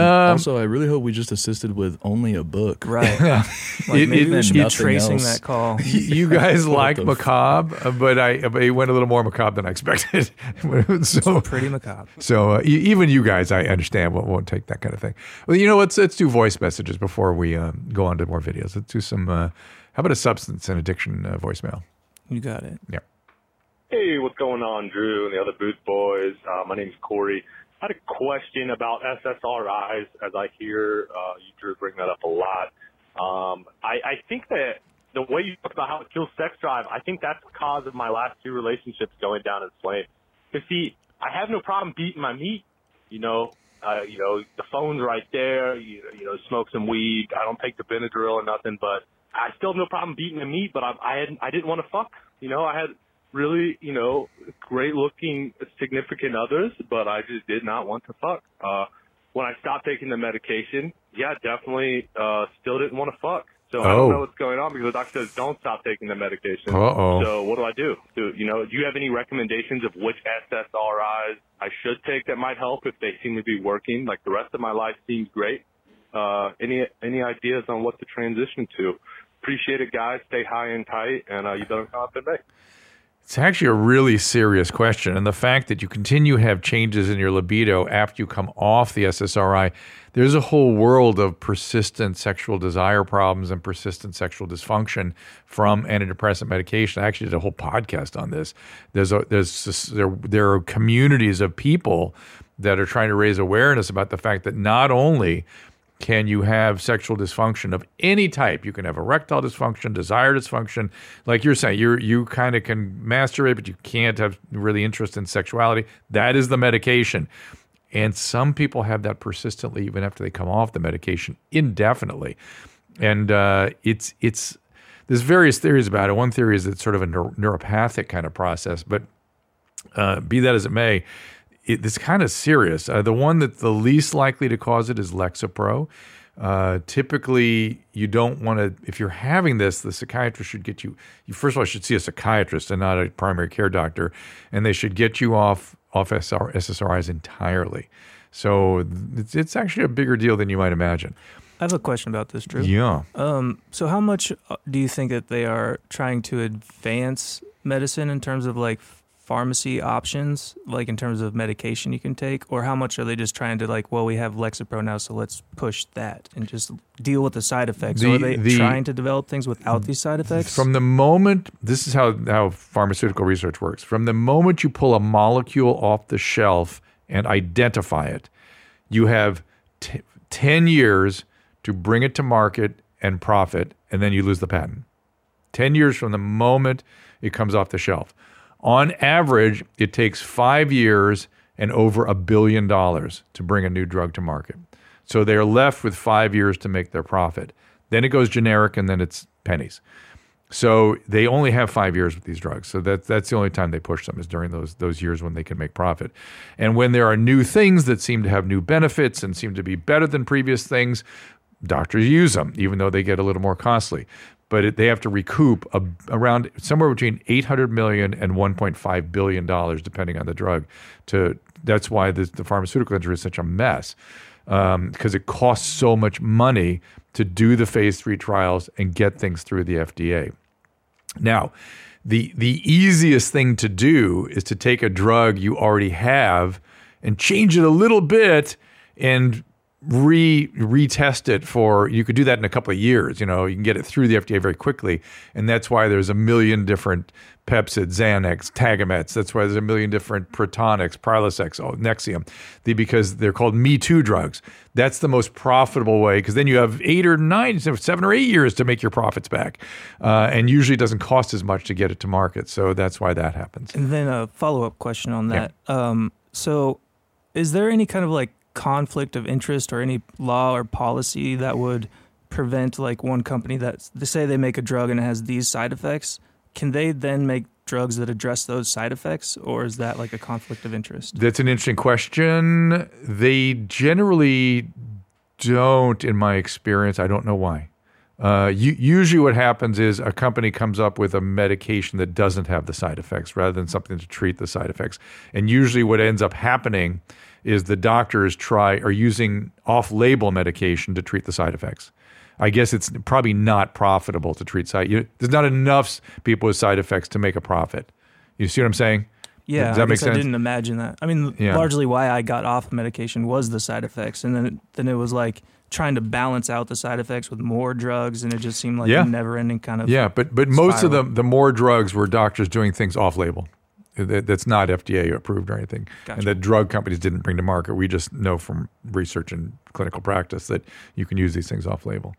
Um, also, I really hope we just assisted with only a book. Right. like It- maybe it- we should be tracing else. that call. you guys like macabre, uh, but I but it went a little more macabre than I expected. so Pretty macabre. so uh, even you guys, I understand, won't, won't take that kind of thing. Well, you know, let's let's do voice messages before we um, go on to more videos. Let's do some. Uh, how about a substance and addiction uh, voicemail? You got it. Yeah. Hey, what's going on, Drew and the other Booth boys? Uh, my name's Corey. Had a question about SSRIs, as I hear uh, you, Drew, bring that up a lot. Um, I, I think that the way you talk about how it kills sex drive, I think that's the cause of my last two relationships going down in flames. Because see, I have no problem beating my meat. You know, uh, you know, the phone's right there. You, you know, smoke some weed. I don't take the Benadryl or nothing, but I still have no problem beating the meat. But I, I had, I didn't want to fuck. You know, I had really, you know, great looking significant others, but I just did not want to fuck. Uh, when I stopped taking the medication, yeah, definitely, uh, still didn't want to fuck. So I Oh. don't know what's going on because the doctor says don't stop taking the medication. Uh-oh. So what do I do? Do you know? Do you have any recommendations of which SSRIs I should take that might help if they seem to be working? Like the rest of my life seems great. Uh, any any ideas on what to transition to? Appreciate it, guys. Stay high and tight, and uh, you better come up in May. It's actually a really serious question. And the fact that you continue to have changes in your libido after you come off the SSRI, there's a whole world of persistent sexual desire problems and persistent sexual dysfunction from antidepressant medication. I actually did a whole podcast on this. There's a, there's there there are communities of people that are trying to raise awareness about the fact that not only can you have sexual dysfunction of any type? You can have erectile dysfunction, desire dysfunction. Like you're saying, you you kind of can masturbate, but you can't have really interest in sexuality. That is the medication. And some people have that persistently even after they come off the medication indefinitely. And uh, it's it's there's various theories about it. One theory is it's sort of a neur- neuropathic kind of process, but uh, be that as it may, it, it's kind of serious. Uh, the one that's the least likely to cause it is Lexapro. Uh, typically, you don't want to. If you're having this, the psychiatrist should get you. You first of all should see a psychiatrist and not a primary care doctor, and they should get you off off SR, SSRIs entirely. So it's, it's actually a bigger deal than you might imagine. I have a question about this, Drew. Yeah. Um, so how much uh, do you think that they are trying to advance medicine in terms of like pharmacy options, like in terms of medication you can take, or how much are they just trying to like, well, we have Lexapro now, so let's push that and just deal with the side effects? or are they the- trying to develop things without these side effects? From the moment, this is how, how pharmaceutical research works. From the moment you pull a molecule off the shelf and identify it, you have t- 10 years to bring it to market and profit, and then you lose the patent. 10 years from the moment it comes off the shelf. On average, it takes five years and over a billion dollars to bring a new drug to market. So they're left with five years to make their profit. Then it goes generic and then it's pennies. So they only have five years with these drugs. So that's that's the only time they push them is during those those years when they can make profit. And when there are new things that seem to have new benefits and seem to be better than previous things, doctors use them, even though they get a little more costly. But it, they have to recoup a, around somewhere between 800 million and 1.5 billion dollars, depending on the drug. To that's why the, the pharmaceutical industry is such a mess um, because it costs so much money to do the phase three trials and get things through the FDA. Now, the the easiest thing to do is to take a drug you already have and change it a little bit and re retest it for you could do that in a couple of years you know you can get it through the FDA very quickly and that's why there's a million different Pepcid, Zantac, tagamets That's why there's a million different Protonix, Prilosec, oh, Nexium, the, because they're called Me Too drugs. That's the most profitable way because then you have eight or nine, seven or eight years to make your profits back, uh, and usually it doesn't cost as much to get it to market. So that's why that happens. And then a follow up question on that. Um, so, is there any kind of like conflict of interest or any law or policy that would prevent like one company that they say they make a drug and it has these side effects? Can they then make drugs that address those side effects, or is that like a conflict of interest? That's an interesting question. They generally don't, in my experience. I don't know why. Uh, usually, what happens is a company comes up with a medication that doesn't have the side effects rather than something to treat the side effects. And usually, what ends up happening is the doctors try are using off-label medication to treat the side effects. I guess it's probably not profitable to treat side. You, there's not enough people with side effects to make a profit. You see what I'm saying? Yeah, Does that I make guess I didn't imagine that. I mean, Yeah. largely why I got off medication was the side effects, and then it, then it was like trying to balance out the side effects with more drugs, and it just seemed like Yeah. a never-ending kind of Yeah, but but most of them, the more drugs were doctors doing things off-label. That, that's not FDA approved or anything, Gotcha. and that drug companies didn't bring to market. We just know from research and clinical practice that you can use these things off-label.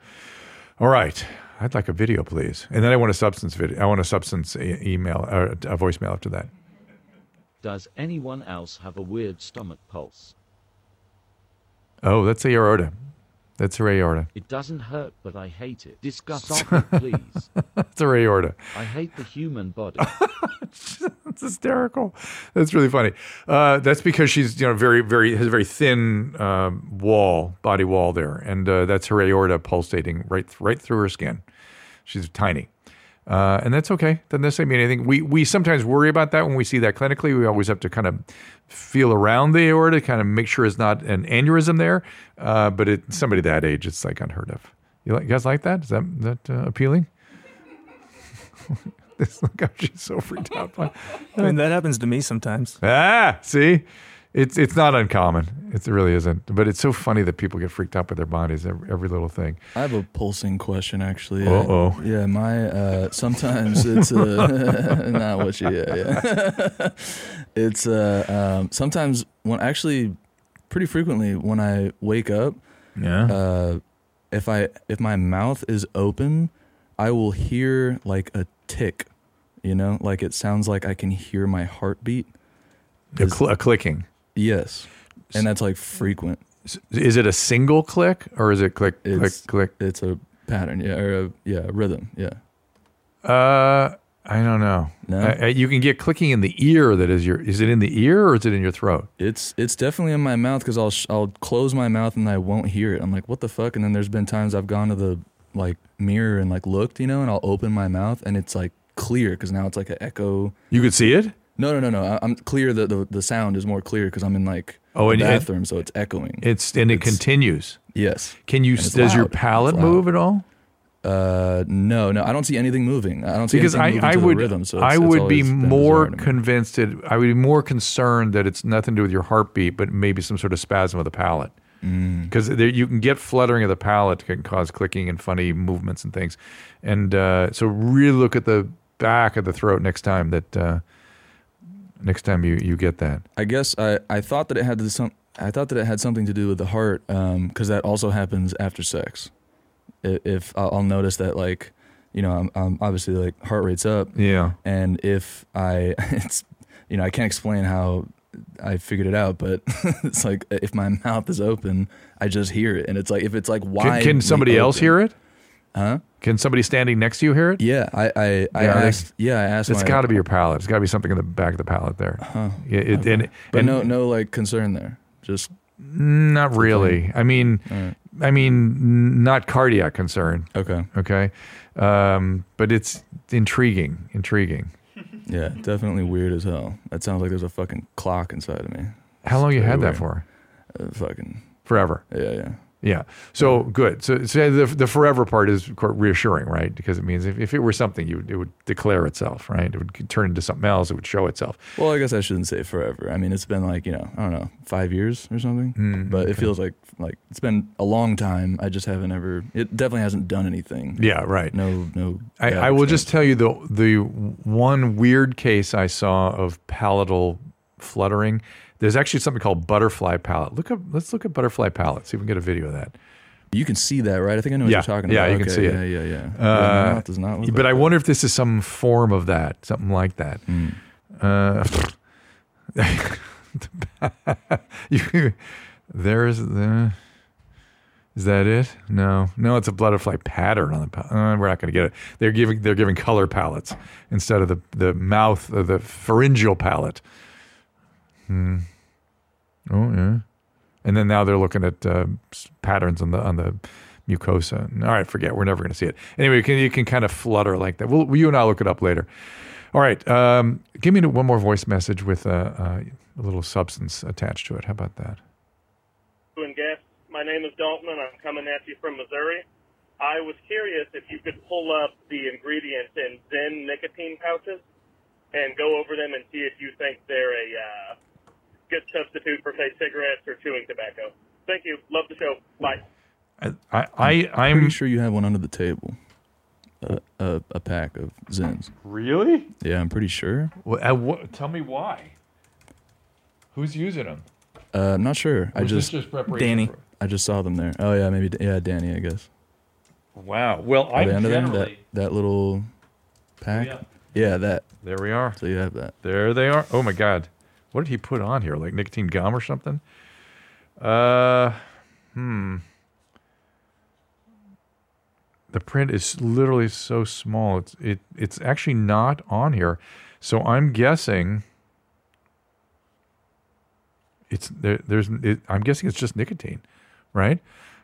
All right, I'd like a video, please, and then I want a substance video. I want a substance e- email, or a voicemail after that. Does anyone else have a weird stomach pulse? Oh, that's the aorta. That's her aorta. It doesn't hurt, but I hate it. Discuss it, please. That's her aorta. I hate the human body. That's hysterical. That's really funny. Uh, that's because she's you know very very has a very thin um, wall body wall there, and uh, that's her aorta pulsating right right through her skin. She's tiny. Uh, and that's okay. Doesn't necessarily mean anything. We we sometimes worry about that when we see that clinically. We always have to kind of feel around the aorta, kind of make sure it's not an aneurysm there. Uh, but it somebody that age, it's like unheard of. You, like, you guys like that? Is that that uh, appealing? this look how she's so freaked out. I mean, that happens to me sometimes. Ah, see, it's it's not uncommon. It really isn't. But it's so funny that people get freaked out by their bodies every, every little thing. I have a pulsing question actually. Uh, yeah, my uh, sometimes it's uh, not what you. Yeah, yeah. it's uh, um, sometimes when actually pretty frequently when I wake up. Yeah. Uh, if I if my mouth is open, I will hear like a tick. You know, like it sounds like I can hear my heartbeat. A, cl- a clicking. Yes, and that's like frequent. Is it a single click or is it click It's, click click? It's a pattern, yeah, or a, yeah, a rhythm, yeah. Uh, I don't know. No? Uh, uh, you can get clicking in the ear. That is your. Is it in the ear or is it in your throat? It's it's definitely in my mouth because I'll sh- I'll close my mouth and I won't hear it. I'm like, what the fuck? And then there's been times I've gone to the like mirror and like looked, you know, and I'll open my mouth and it's like clear because now it's like an echo. You could see it. No, no, no, no. I'm clear that the the sound is more clear because I'm in like Oh, and- bathroom, so it's echoing. It's and it continues. Yes. Can you? It's Does your palate move at all? Uh, no, no. I don't see anything moving. I don't see because I, I the would rhythm. So I it's- it's would be more bizarre to me. convinced that I would be more concerned that it's nothing to do with your heartbeat, but maybe some sort of spasm of the palate. Mm. Because you can get fluttering of the palate can cause clicking and funny movements and things, and uh, so really look at the back of the throat next time that uh, next time you you get that. I guess I, I thought that it had some I thought that it had something to do with the heart um, because that also happens after sex. I- If I'll notice that like you know I'm, I'm obviously like heart rate's up Yeah. and if I it's you know I can't explain how I figured it out but it's like if my mouth is open I just hear it and it's like if it's like Can, can somebody else hear it? huh Can somebody standing next to you hear it? Yeah, I I, Yeah, I asked. Yeah, I asked. It's got to be your palate. It's got to be something in the back of the palate there. Huh. Yeah, it, and, But and no, no, like concern there. Just not really. I mean, right. I mean, not cardiac concern. okay. Okay, um, but it's intriguing. Intriguing. Yeah, definitely weird as hell. That sounds like there's a fucking clock inside of me. How long you very had that for? Uh, fucking Forever. yeah, yeah. Yeah. So good. So, so the the forever part is quite reassuring, right? Because it means if, if it were something, you it would declare itself, right? It would turn into something else. It would show itself. Well, I guess I shouldn't say forever. I mean, it's been like you know, I don't know, five years or something. Mm, but it okay. feels like like it's been a long time. I just haven't ever. It definitely hasn't done anything. Yeah. Right. No, no. I, I will just tell you the the one weird case I saw of palatal fluttering. There's actually something called butterfly palate. Look up. Let's look at butterfly palate. See if we can get a video of that. You can see that, right? I think I know what Yeah, you're talking yeah, about. you can Okay, see it. Yeah, yeah, yeah. Uh, yeah mouth does not look but like I that. wonder if this is some form of that, something like that. Mm. Uh, you, there's the. Is that it? No, no. It's a butterfly pattern on the. pa- Uh, we're not going to get it. They're giving they're giving color palettes instead of the the mouth uh, the pharyngeal palate. Hmm. Oh yeah, and then now they're looking at uh, patterns on the on the mucosa. All right, forget. We're never going to see it. Anyway, you can, you can kind of flutter like that. We'll, you and I'll look it up later. All right, um, give me one more voice message with uh, a little substance attached to it. How about that? and. My name is Dalton, and I'm coming at you from Missouri. I was curious if you could pull up the ingredients in Zyn nicotine pouches and go over them and see if you think they're a uh, good substitute for, say, cigarettes or chewing tobacco. Thank you. Love the show. Bye. I, I, I I'm I'm pretty sure you have one under the table. A, a, a pack of Zyns. really. Yeah, I'm pretty sure. Well, uh, what, tell me why. Who's using them? Uh, I'm not sure. I Or is just, just Danny. I just saw them there. Oh yeah, maybe yeah, Danny, I guess. Wow. Well, I'm under there? That that little pack. yeah. yeah, that. There we are. So you have that. There they are. Oh my God. What did he put on here? Like nicotine gum or something? Uh, hmm. The print is literally so small. It's it it's actually not on here. So I'm guessing it's there. There's it, I'm guessing it's just nicotine, right?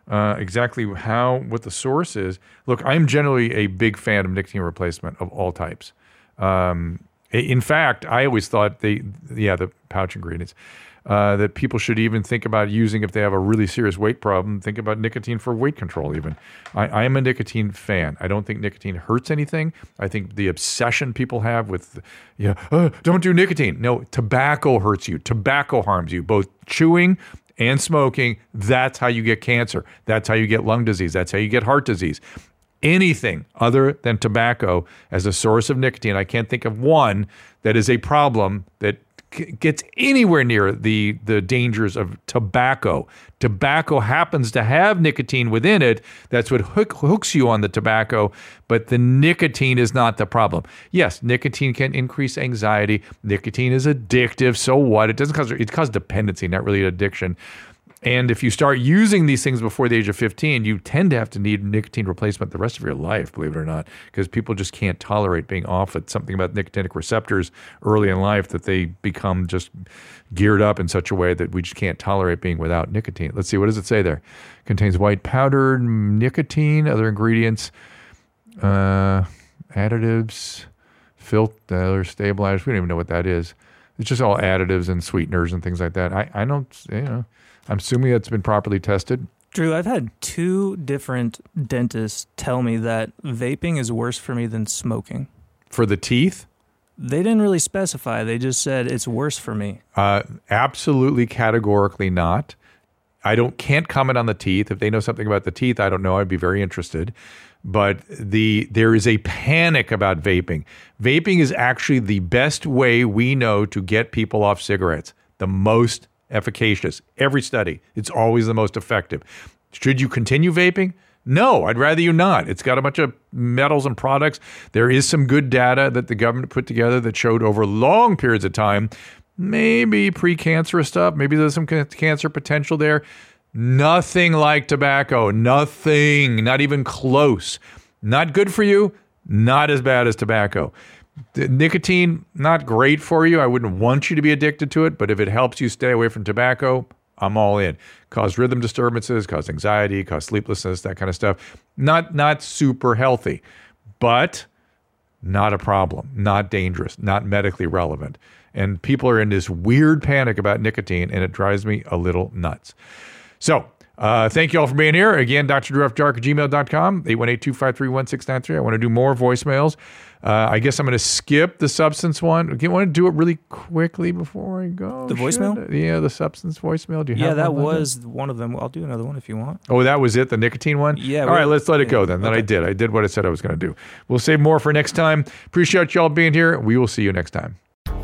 Uh, exactly how what the source is. Look, I'm generally a big fan of nicotine replacement of all types. Um, in fact, I always thought they, yeah, the pouch ingredients, uh, that people should even think about using if they have a really serious weight problem. Think about nicotine for weight control. Even I, I am a nicotine fan. I don't think nicotine hurts anything. I think the obsession people have with, you know, "Oh, don't do nicotine. No, tobacco hurts you. Tobacco harms you. Both chewing and smoking. That's how you get cancer. That's how you get lung disease. That's how you get heart disease anything other than tobacco as a source of nicotine. I can't think of one that is a problem that gets anywhere near the the dangers of tobacco. Tobacco happens to have nicotine within it. That's what hook, hooks you on the tobacco, but the nicotine is not the problem. Yes, nicotine can increase anxiety. Nicotine is addictive. So what? It doesn't cause it causes dependency, not really addiction. And if you start using these things before the age of 15, you tend to have to need nicotine replacement the rest of your life, believe it or not, because people just can't tolerate being off it. Something about nicotinic receptors early in life that they become just geared up in such a way that we just can't tolerate being without nicotine. Let's see, what does it say there? Contains white powdered nicotine, other ingredients, uh, additives, filter stabilizers. We don't even know what that is. It's just all additives and sweeteners and things like that. I, I don't, you know, I'm assuming it's been properly tested. Drew, I've had two different dentists tell me that vaping is worse for me than smoking. For the teeth, They didn't really specify. They just said it's worse for me. uh, absolutely categorically not. I don't can't comment on the teeth. If they know something about the teeth, I don't know. I'd be very interested. But the there is a panic about vaping. Vaping is actually the best way we know to get people off cigarettes. The most efficacious. Every study, it's always the most effective. Should you continue vaping? No, I'd rather you not. It's got a bunch of metals and products. There is some good data that the government put together that showed over long periods of time, maybe precancerous stuff, maybe there's some cancer potential there. Nothing like tobacco, nothing, not even close. Not good for you, not as bad as tobacco. The nicotine, not great for you. I wouldn't want you to be addicted to it, but if it helps you stay away from tobacco, I'm all in. Cause rhythm disturbances, cause anxiety, cause sleeplessness, that kind of stuff. Not not super healthy, but not a problem, not dangerous, not medically relevant. And people are in this weird panic about nicotine, and it drives me a little nuts. So, uh, thank you all for being here. Again, Dr. Drew After Dark at gmail.com, 818 253 1693. I want to do more voicemails. Uh, I guess I'm going to skip the substance one. Do you want to do it really quickly before I go? The voicemail? I? Yeah, the substance voicemail. Do you Yeah, that one was one of them. I'll do another one if you want. Oh, that was it, the nicotine one? Yeah, All right, let's let it go then. Then I did. I did what I said I was going to do. We'll save more for next time. Appreciate y'all being here. We will see you next time.